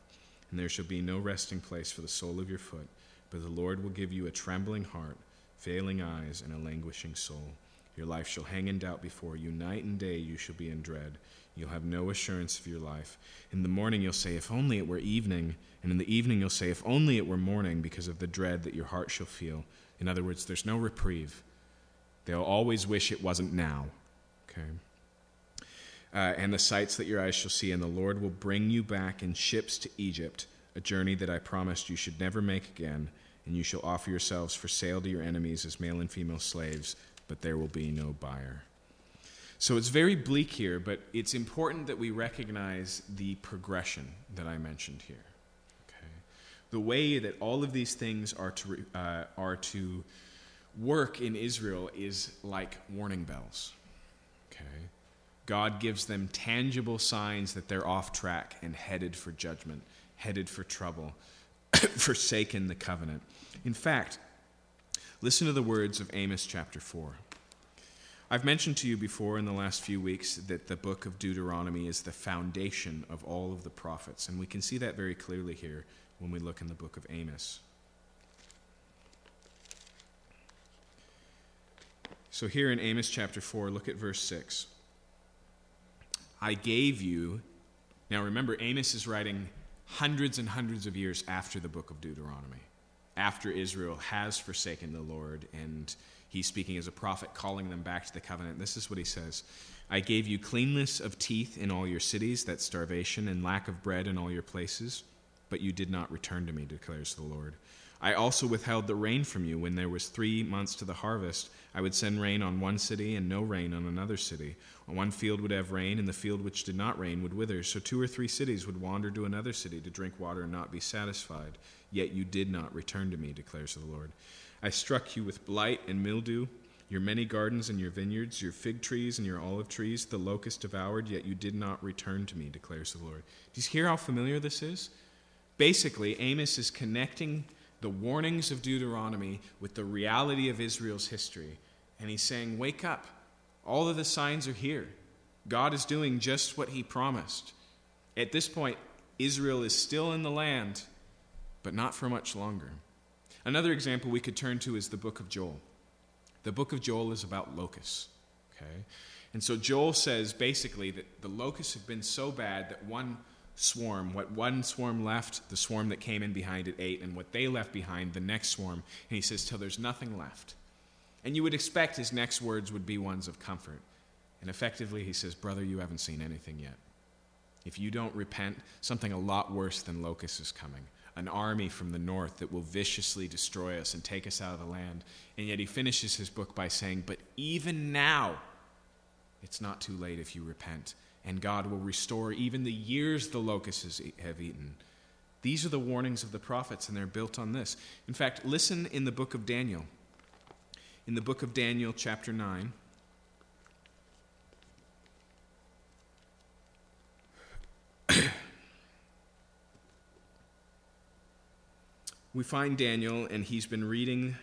and there shall be no resting place for the sole of your foot, but the Lord will give you a trembling heart, failing eyes, and a languishing soul. Your life shall hang in doubt before you. Night and day you shall be in dread. You'll have no assurance of your life. In the morning you'll say, If only it were evening. And in the evening you'll say, If only it were morning, because of the dread that your heart shall feel. In other words, there's no reprieve. They'll always wish it wasn't now. Okay? uh, and the sights that your eyes shall see, and the Lord will bring you back in ships to Egypt, a journey that I promised you should never make again, and you shall offer yourselves for sale to your enemies as male and female slaves, but there will be no buyer. So it's very bleak here, but it's important that we recognize the progression that I mentioned here. Okay? The way that all of these things are to, uh, are to work in Israel is like warning bells. Okay? God gives them tangible signs that they're off track and headed for judgment, headed for trouble, forsaken the covenant. In fact, listen to the words of Amos chapter 4. I've mentioned to you before in the last few weeks that the book of Deuteronomy is the foundation of all of the prophets, and we can see that very clearly here when we look in the book of Amos. So, here in Amos chapter 4, look at verse 6. I gave you. Now remember, Amos is writing hundreds and hundreds of years after the book of Deuteronomy, after Israel has forsaken the Lord, and he's speaking as a prophet, calling them back to the covenant. This is what he says I gave you cleanness of teeth in all your cities, that's starvation, and lack of bread in all your places, but you did not return to me, declares the Lord. I also withheld the rain from you when there was three months to the harvest. I would send rain on one city and no rain on another city. On one field would have rain, and the field which did not rain would wither. So two or three cities would wander to another city to drink water and not be satisfied. Yet you did not return to me, declares the Lord. I struck you with blight and mildew, your many gardens and your vineyards, your fig trees and your olive trees, the locust devoured, yet you did not return to me, declares the Lord. Do you hear how familiar this is? Basically, Amos is connecting the warnings of Deuteronomy with the reality of Israel's history. And he's saying, Wake up. All of the signs are here. God is doing just what he promised. At this point, Israel is still in the land, but not for much longer. Another example we could turn to is the book of Joel. The book of Joel is about locusts. Okay? And so Joel says basically that the locusts have been so bad that one swarm, what one swarm left, the swarm that came in behind it ate, and what they left behind, the next swarm. And he says, till there's nothing left. And you would expect his next words would be ones of comfort. And effectively, he says, Brother, you haven't seen anything yet. If you don't repent, something a lot worse than locusts is coming an army from the north that will viciously destroy us and take us out of the land. And yet he finishes his book by saying, But even now, it's not too late if you repent, and God will restore even the years the locusts have eaten. These are the warnings of the prophets, and they're built on this. In fact, listen in the book of Daniel. In the book of Daniel, chapter 9. we find Daniel, and he's been reading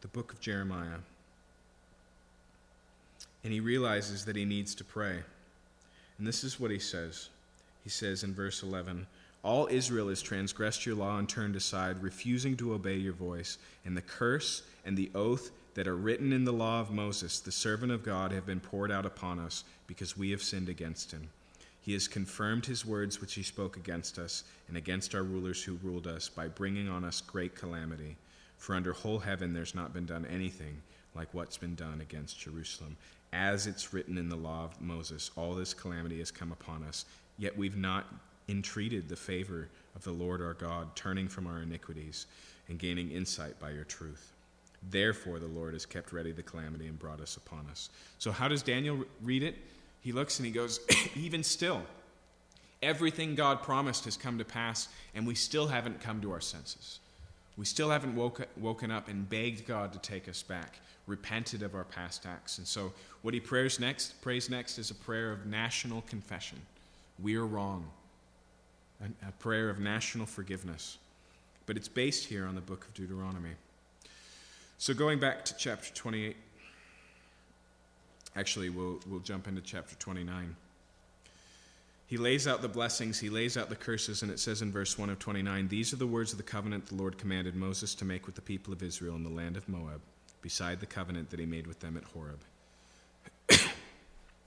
the book of Jeremiah. And he realizes that he needs to pray. And this is what he says. He says in verse 11 All Israel has transgressed your law and turned aside, refusing to obey your voice. And the curse and the oath that are written in the law of Moses, the servant of God, have been poured out upon us because we have sinned against him. He has confirmed his words which he spoke against us and against our rulers who ruled us by bringing on us great calamity. For under whole heaven there's not been done anything like what's been done against Jerusalem. As it's written in the law of Moses, all this calamity has come upon us, yet we've not entreated the favor of the Lord our God, turning from our iniquities and gaining insight by your truth. Therefore, the Lord has kept ready the calamity and brought us upon us. So, how does Daniel read it? He looks and he goes, Even still, everything God promised has come to pass, and we still haven't come to our senses. We still haven't woke, woken up and begged God to take us back, repented of our past acts. And so, what he prays next, prays next is a prayer of national confession. We are wrong, a, a prayer of national forgiveness. But it's based here on the book of Deuteronomy. So, going back to chapter 28. Actually, we'll, we'll jump into chapter 29. He lays out the blessings, he lays out the curses, and it says in verse 1 of 29 These are the words of the covenant the Lord commanded Moses to make with the people of Israel in the land of Moab, beside the covenant that he made with them at Horeb.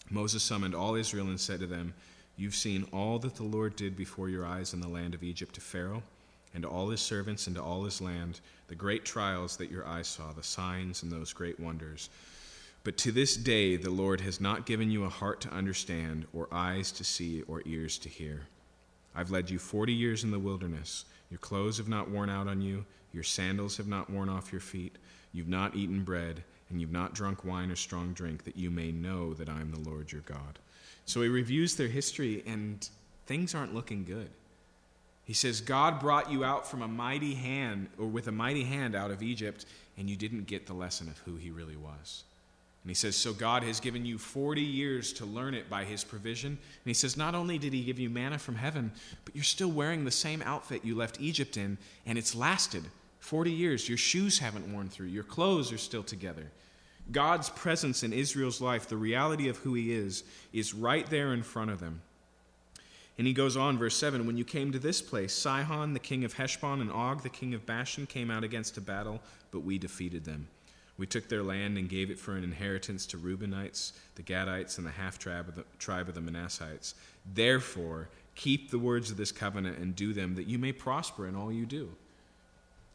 Moses summoned all Israel and said to them, You've seen all that the Lord did before your eyes in the land of Egypt to Pharaoh and to all his servants and to all his land, the great trials that your eyes saw, the signs and those great wonders. But to this day, the Lord has not given you a heart to understand, or eyes to see, or ears to hear. I've led you forty years in the wilderness. Your clothes have not worn out on you, your sandals have not worn off your feet. You've not eaten bread, and you've not drunk wine or strong drink, that you may know that I am the Lord your God. So he reviews their history, and things aren't looking good. He says, God brought you out from a mighty hand, or with a mighty hand out of Egypt, and you didn't get the lesson of who he really was. And he says, So God has given you 40 years to learn it by his provision. And he says, Not only did he give you manna from heaven, but you're still wearing the same outfit you left Egypt in, and it's lasted 40 years. Your shoes haven't worn through, your clothes are still together. God's presence in Israel's life, the reality of who he is, is right there in front of them. And he goes on, verse 7 When you came to this place, Sihon, the king of Heshbon, and Og, the king of Bashan, came out against a battle, but we defeated them. We took their land and gave it for an inheritance to Reubenites, the Gadites, and the half tribe of the, tribe of the Manassites. Therefore, keep the words of this covenant and do them, that you may prosper in all you do.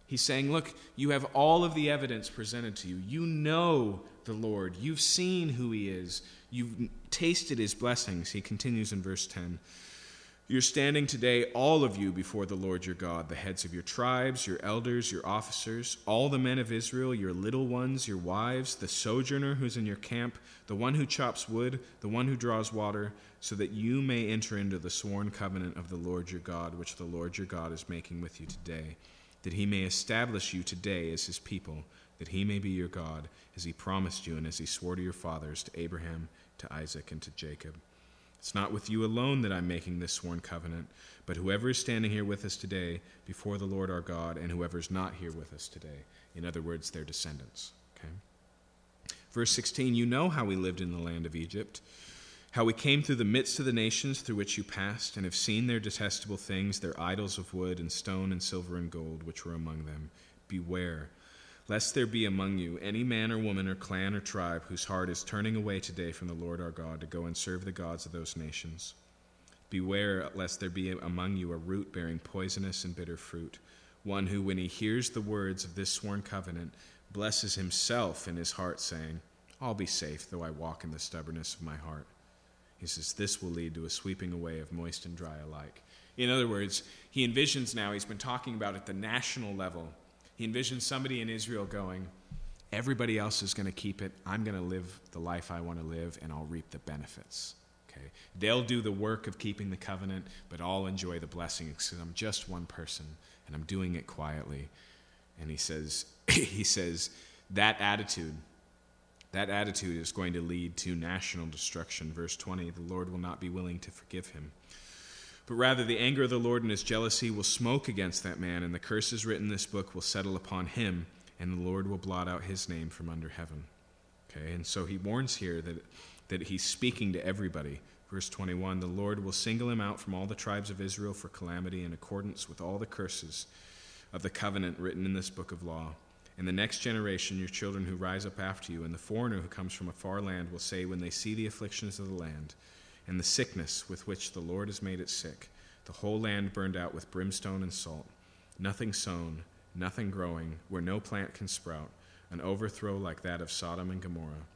He's saying, Look, you have all of the evidence presented to you. You know the Lord. You've seen who He is. You've tasted His blessings. He continues in verse 10. You're standing today, all of you, before the Lord your God, the heads of your tribes, your elders, your officers, all the men of Israel, your little ones, your wives, the sojourner who's in your camp, the one who chops wood, the one who draws water, so that you may enter into the sworn covenant of the Lord your God, which the Lord your God is making with you today. that he may establish you today as his people, that he may be your God, as he promised you and as he swore to your fathers, to Abraham, to Isaac, and to Jacob. It's not with you alone that I'm making this sworn covenant, but whoever is standing here with us today before the Lord our God, and whoever is not here with us today. In other words, their descendants. Okay? Verse 16 You know how we lived in the land of Egypt how we came through the midst of the nations through which you passed, and have seen their detestable things, their idols of wood and stone and silver and gold, which were among them. Beware, lest there be among you any man or woman or clan or tribe whose heart is turning away today from the Lord our God to go and serve the gods of those nations. Beware, lest there be among you a root bearing poisonous and bitter fruit, one who, when he hears the words of this sworn covenant, blesses himself in his heart, saying, I'll be safe, though I walk in the stubbornness of my heart. He says, This will lead to a sweeping away of moist and dry alike. In other words, he envisions now, he's been talking about at the national level, he envisions somebody in Israel going, Everybody else is going to keep it. I'm going to live the life I want to live, and I'll reap the benefits. Okay? They'll do the work of keeping the covenant, but I'll enjoy the blessings because I'm just one person, and I'm doing it quietly. And he says, he says, that attitude that attitude is going to lead to national destruction. Verse 20 the Lord will not be willing to forgive him. But rather, the anger of the Lord and his jealousy will smoke against that man, and the curses written in this book will settle upon him, and the Lord will blot out his name from under heaven. Okay, and so he warns here that, that he's speaking to everybody. Verse 21 The Lord will single him out from all the tribes of Israel for calamity in accordance with all the curses of the covenant written in this book of law. And the next generation, your children who rise up after you, and the foreigner who comes from a far land, will say, when they see the afflictions of the land, and the sickness with which the Lord has made it sick, the whole land burned out with brimstone and salt, nothing sown, nothing growing, where no plant can sprout, an overthrow like that of Sodom and Gomorrah,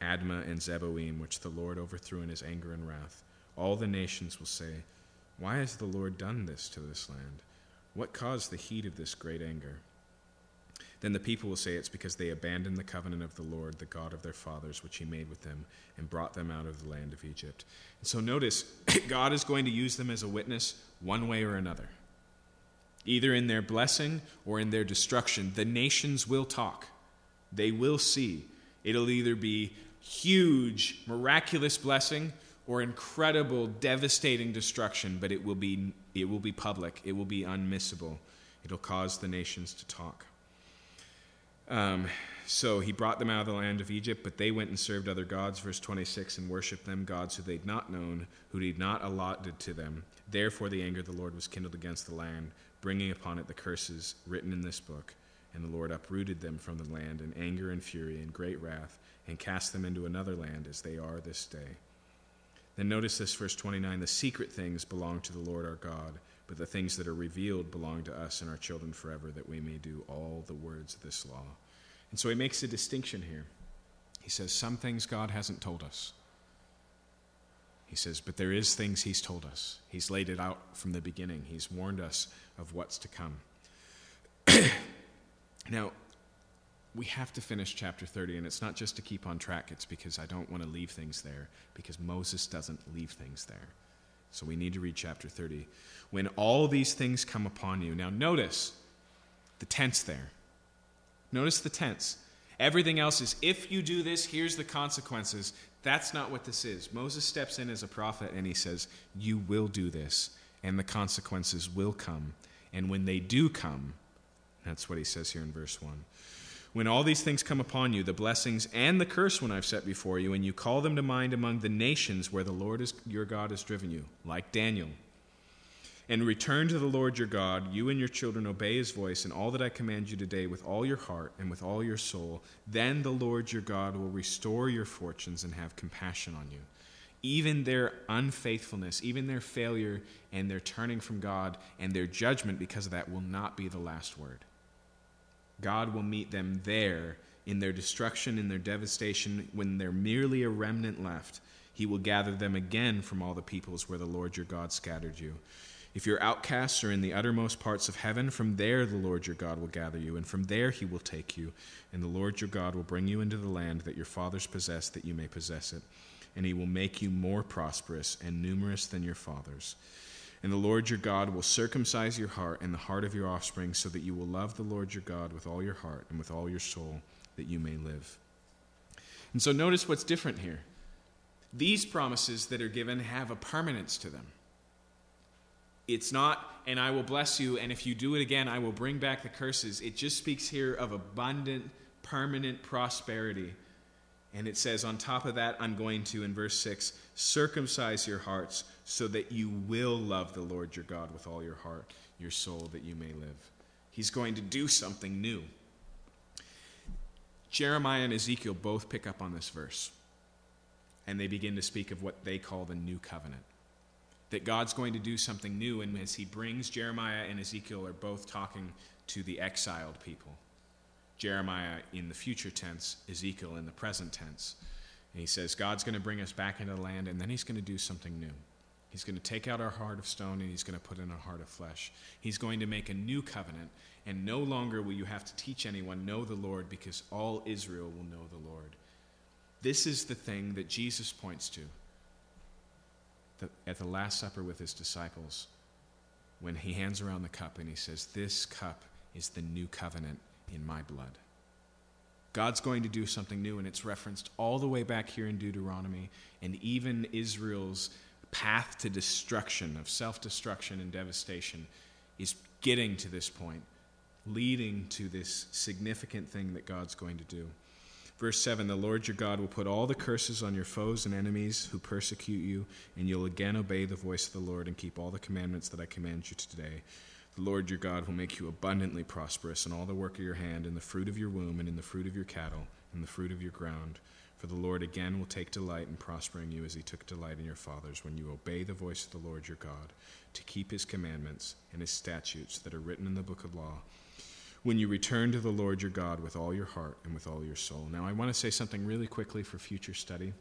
Admah and Zeboim, which the Lord overthrew in his anger and wrath. All the nations will say, Why has the Lord done this to this land? What caused the heat of this great anger? Then the people will say it's because they abandoned the covenant of the Lord, the God of their fathers, which he made with them, and brought them out of the land of Egypt. And so notice, God is going to use them as a witness one way or another. Either in their blessing or in their destruction, the nations will talk. They will see. It'll either be huge, miraculous blessing or incredible, devastating destruction, but it will be, it will be public. It will be unmissable. It'll cause the nations to talk. Um, so he brought them out of the land of Egypt, but they went and served other gods, verse 26, and worshipped them, gods who they'd not known, who he'd not allotted to them. Therefore the anger of the Lord was kindled against the land, bringing upon it the curses written in this book. And the Lord uprooted them from the land in anger and fury and great wrath, and cast them into another land as they are this day. Then notice this, verse 29 the secret things belong to the Lord our God but the things that are revealed belong to us and our children forever, that we may do all the words of this law. And so he makes a distinction here. He says, Some things God hasn't told us. He says, But there is things he's told us. He's laid it out from the beginning, he's warned us of what's to come. now, we have to finish chapter 30, and it's not just to keep on track, it's because I don't want to leave things there, because Moses doesn't leave things there. So we need to read chapter 30. When all these things come upon you. Now, notice the tense there. Notice the tense. Everything else is if you do this, here's the consequences. That's not what this is. Moses steps in as a prophet and he says, You will do this, and the consequences will come. And when they do come, that's what he says here in verse 1. When all these things come upon you, the blessings and the curse when I've set before you, and you call them to mind among the nations where the Lord is, your God has driven you, like Daniel, and return to the Lord your God, you and your children obey his voice and all that I command you today with all your heart and with all your soul, then the Lord your God will restore your fortunes and have compassion on you. Even their unfaithfulness, even their failure and their turning from God and their judgment because of that will not be the last word. God will meet them there in their destruction, in their devastation, when they're merely a remnant left. He will gather them again from all the peoples where the Lord your God scattered you. If your outcasts are in the uttermost parts of heaven, from there the Lord your God will gather you, and from there he will take you. And the Lord your God will bring you into the land that your fathers possessed, that you may possess it. And he will make you more prosperous and numerous than your fathers. And the Lord your God will circumcise your heart and the heart of your offspring, so that you will love the Lord your God with all your heart and with all your soul, that you may live. And so notice what's different here. These promises that are given have a permanence to them. It's not, and I will bless you, and if you do it again, I will bring back the curses. It just speaks here of abundant, permanent prosperity. And it says, on top of that, I'm going to, in verse 6, circumcise your hearts so that you will love the Lord your God with all your heart, your soul, that you may live. He's going to do something new. Jeremiah and Ezekiel both pick up on this verse, and they begin to speak of what they call the new covenant that God's going to do something new. And as he brings Jeremiah and Ezekiel are both talking to the exiled people. Jeremiah in the future tense, Ezekiel in the present tense. And he says, God's going to bring us back into the land, and then he's going to do something new. He's going to take out our heart of stone and he's going to put in a heart of flesh. He's going to make a new covenant, and no longer will you have to teach anyone, know the Lord, because all Israel will know the Lord. This is the thing that Jesus points to at the Last Supper with his disciples when he hands around the cup and he says, This cup is the new covenant in my blood. God's going to do something new, and it's referenced all the way back here in Deuteronomy, and even Israel's path to destruction, of self destruction and devastation, is getting to this point, leading to this significant thing that God's going to do. Verse 7 The Lord your God will put all the curses on your foes and enemies who persecute you, and you'll again obey the voice of the Lord and keep all the commandments that I command you today. The Lord your God will make you abundantly prosperous in all the work of your hand, in the fruit of your womb, and in the fruit of your cattle, and the fruit of your ground. For the Lord again will take delight in prospering you as he took delight in your fathers when you obey the voice of the Lord your God, to keep his commandments and his statutes that are written in the book of law when you return to the Lord your God with all your heart and with all your soul. Now, I want to say something really quickly for future study.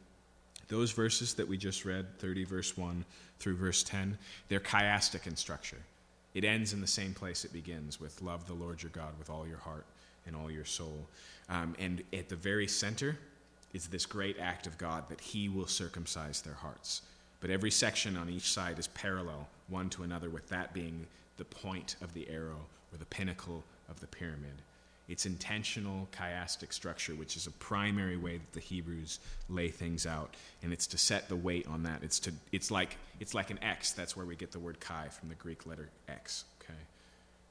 Those verses that we just read, 30 verse 1 through verse 10, they're chiastic in structure. It ends in the same place it begins with love the Lord your God with all your heart and all your soul. Um, and at the very center is this great act of God that He will circumcise their hearts. But every section on each side is parallel, one to another, with that being the point of the arrow or the pinnacle of the pyramid. It's intentional chiastic structure, which is a primary way that the Hebrews lay things out, and it's to set the weight on that. It's to it's like it's like an X. That's where we get the word chi from the Greek letter X. Okay,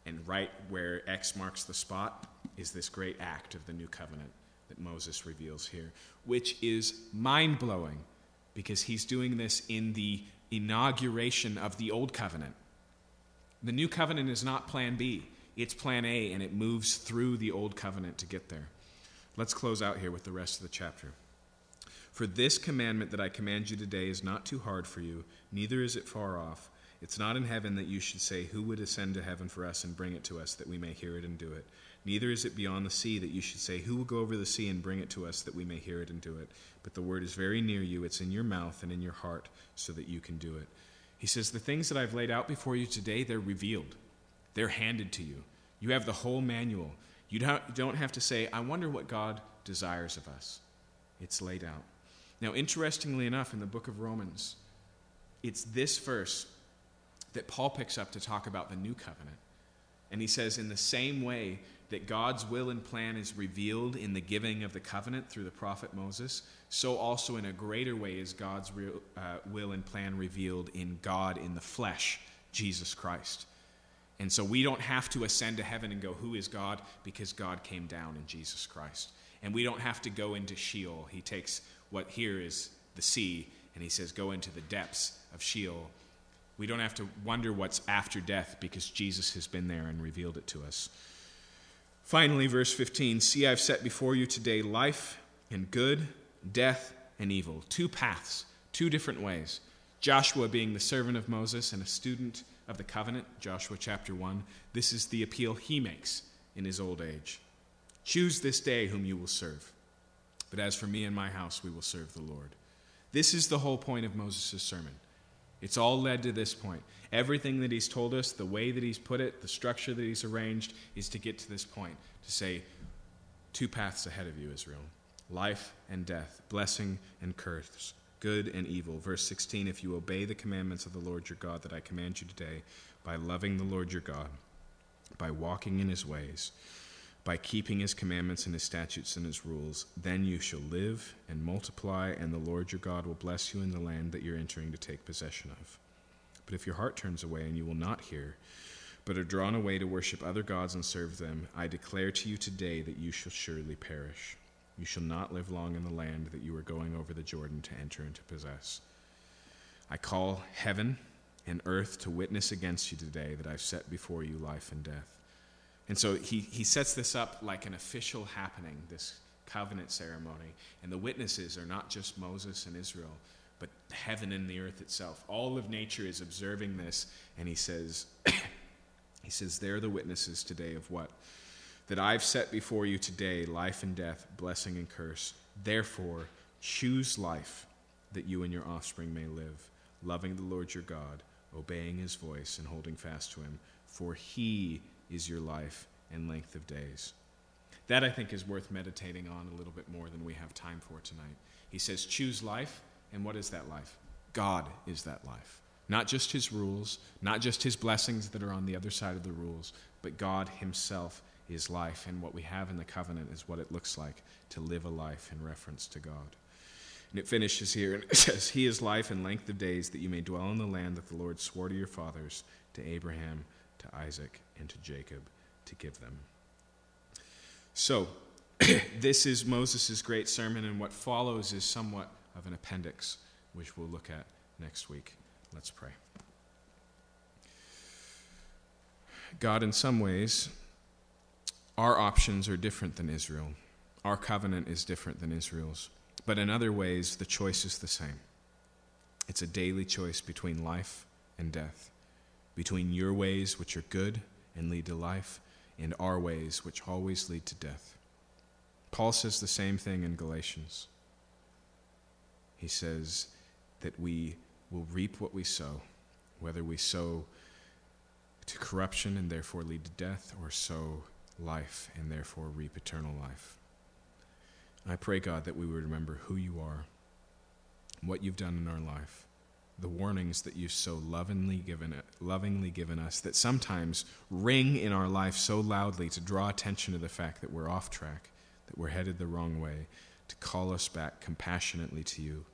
and right where X marks the spot is this great act of the new covenant that Moses reveals here, which is mind blowing because he's doing this in the inauguration of the old covenant. The new covenant is not Plan B. It's plan A, and it moves through the old covenant to get there. Let's close out here with the rest of the chapter. For this commandment that I command you today is not too hard for you, neither is it far off. It's not in heaven that you should say, Who would ascend to heaven for us and bring it to us, that we may hear it and do it? Neither is it beyond the sea that you should say, Who will go over the sea and bring it to us, that we may hear it and do it? But the word is very near you, it's in your mouth and in your heart, so that you can do it. He says, The things that I've laid out before you today, they're revealed. They're handed to you. You have the whole manual. You don't have to say, I wonder what God desires of us. It's laid out. Now, interestingly enough, in the book of Romans, it's this verse that Paul picks up to talk about the new covenant. And he says, in the same way that God's will and plan is revealed in the giving of the covenant through the prophet Moses, so also in a greater way is God's real, uh, will and plan revealed in God in the flesh, Jesus Christ. And so we don't have to ascend to heaven and go, Who is God? because God came down in Jesus Christ. And we don't have to go into Sheol. He takes what here is the sea and he says, Go into the depths of Sheol. We don't have to wonder what's after death because Jesus has been there and revealed it to us. Finally, verse 15 See, I've set before you today life and good, death and evil. Two paths, two different ways. Joshua being the servant of Moses and a student of the covenant, Joshua chapter 1, this is the appeal he makes in his old age. Choose this day whom you will serve. But as for me and my house, we will serve the Lord. This is the whole point of Moses' sermon. It's all led to this point. Everything that he's told us, the way that he's put it, the structure that he's arranged, is to get to this point to say, two paths ahead of you, Israel life and death, blessing and curse. Good and evil. Verse 16 If you obey the commandments of the Lord your God that I command you today, by loving the Lord your God, by walking in his ways, by keeping his commandments and his statutes and his rules, then you shall live and multiply, and the Lord your God will bless you in the land that you're entering to take possession of. But if your heart turns away and you will not hear, but are drawn away to worship other gods and serve them, I declare to you today that you shall surely perish. You shall not live long in the land that you are going over the Jordan to enter and to possess. I call heaven and earth to witness against you today that I've set before you life and death. And so he, he sets this up like an official happening, this covenant ceremony. And the witnesses are not just Moses and Israel, but heaven and the earth itself. All of nature is observing this, and he says, he says, they're the witnesses today of what? That I've set before you today life and death, blessing and curse. Therefore, choose life that you and your offspring may live, loving the Lord your God, obeying his voice, and holding fast to him, for he is your life and length of days. That, I think, is worth meditating on a little bit more than we have time for tonight. He says, Choose life, and what is that life? God is that life. Not just his rules, not just his blessings that are on the other side of the rules, but God himself is life, and what we have in the covenant is what it looks like to live a life in reference to God. And it finishes here, and it says, He is life and length of days, that you may dwell in the land that the Lord swore to your fathers, to Abraham, to Isaac, and to Jacob, to give them. So, this is Moses' great sermon, and what follows is somewhat of an appendix, which we'll look at next week. Let's pray. God, in some ways, our options are different than Israel. Our covenant is different than Israel's. But in other ways, the choice is the same. It's a daily choice between life and death, between your ways, which are good and lead to life, and our ways, which always lead to death. Paul says the same thing in Galatians. He says that we will reap what we sow, whether we sow to corruption and therefore lead to death, or sow life and therefore reap eternal life. I pray, God, that we would remember who you are, what you've done in our life, the warnings that you've so lovingly given, lovingly given us that sometimes ring in our life so loudly to draw attention to the fact that we're off track, that we're headed the wrong way, to call us back compassionately to you,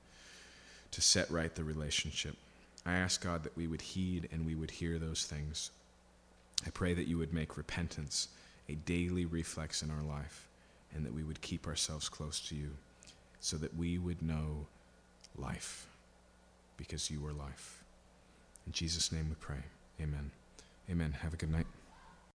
to set right the relationship. I ask God that we would heed and we would hear those things. I pray that you would make repentance a daily reflex in our life, and that we would keep ourselves close to you so that we would know life because you are life. In Jesus' name we pray. Amen. Amen. Have a good night.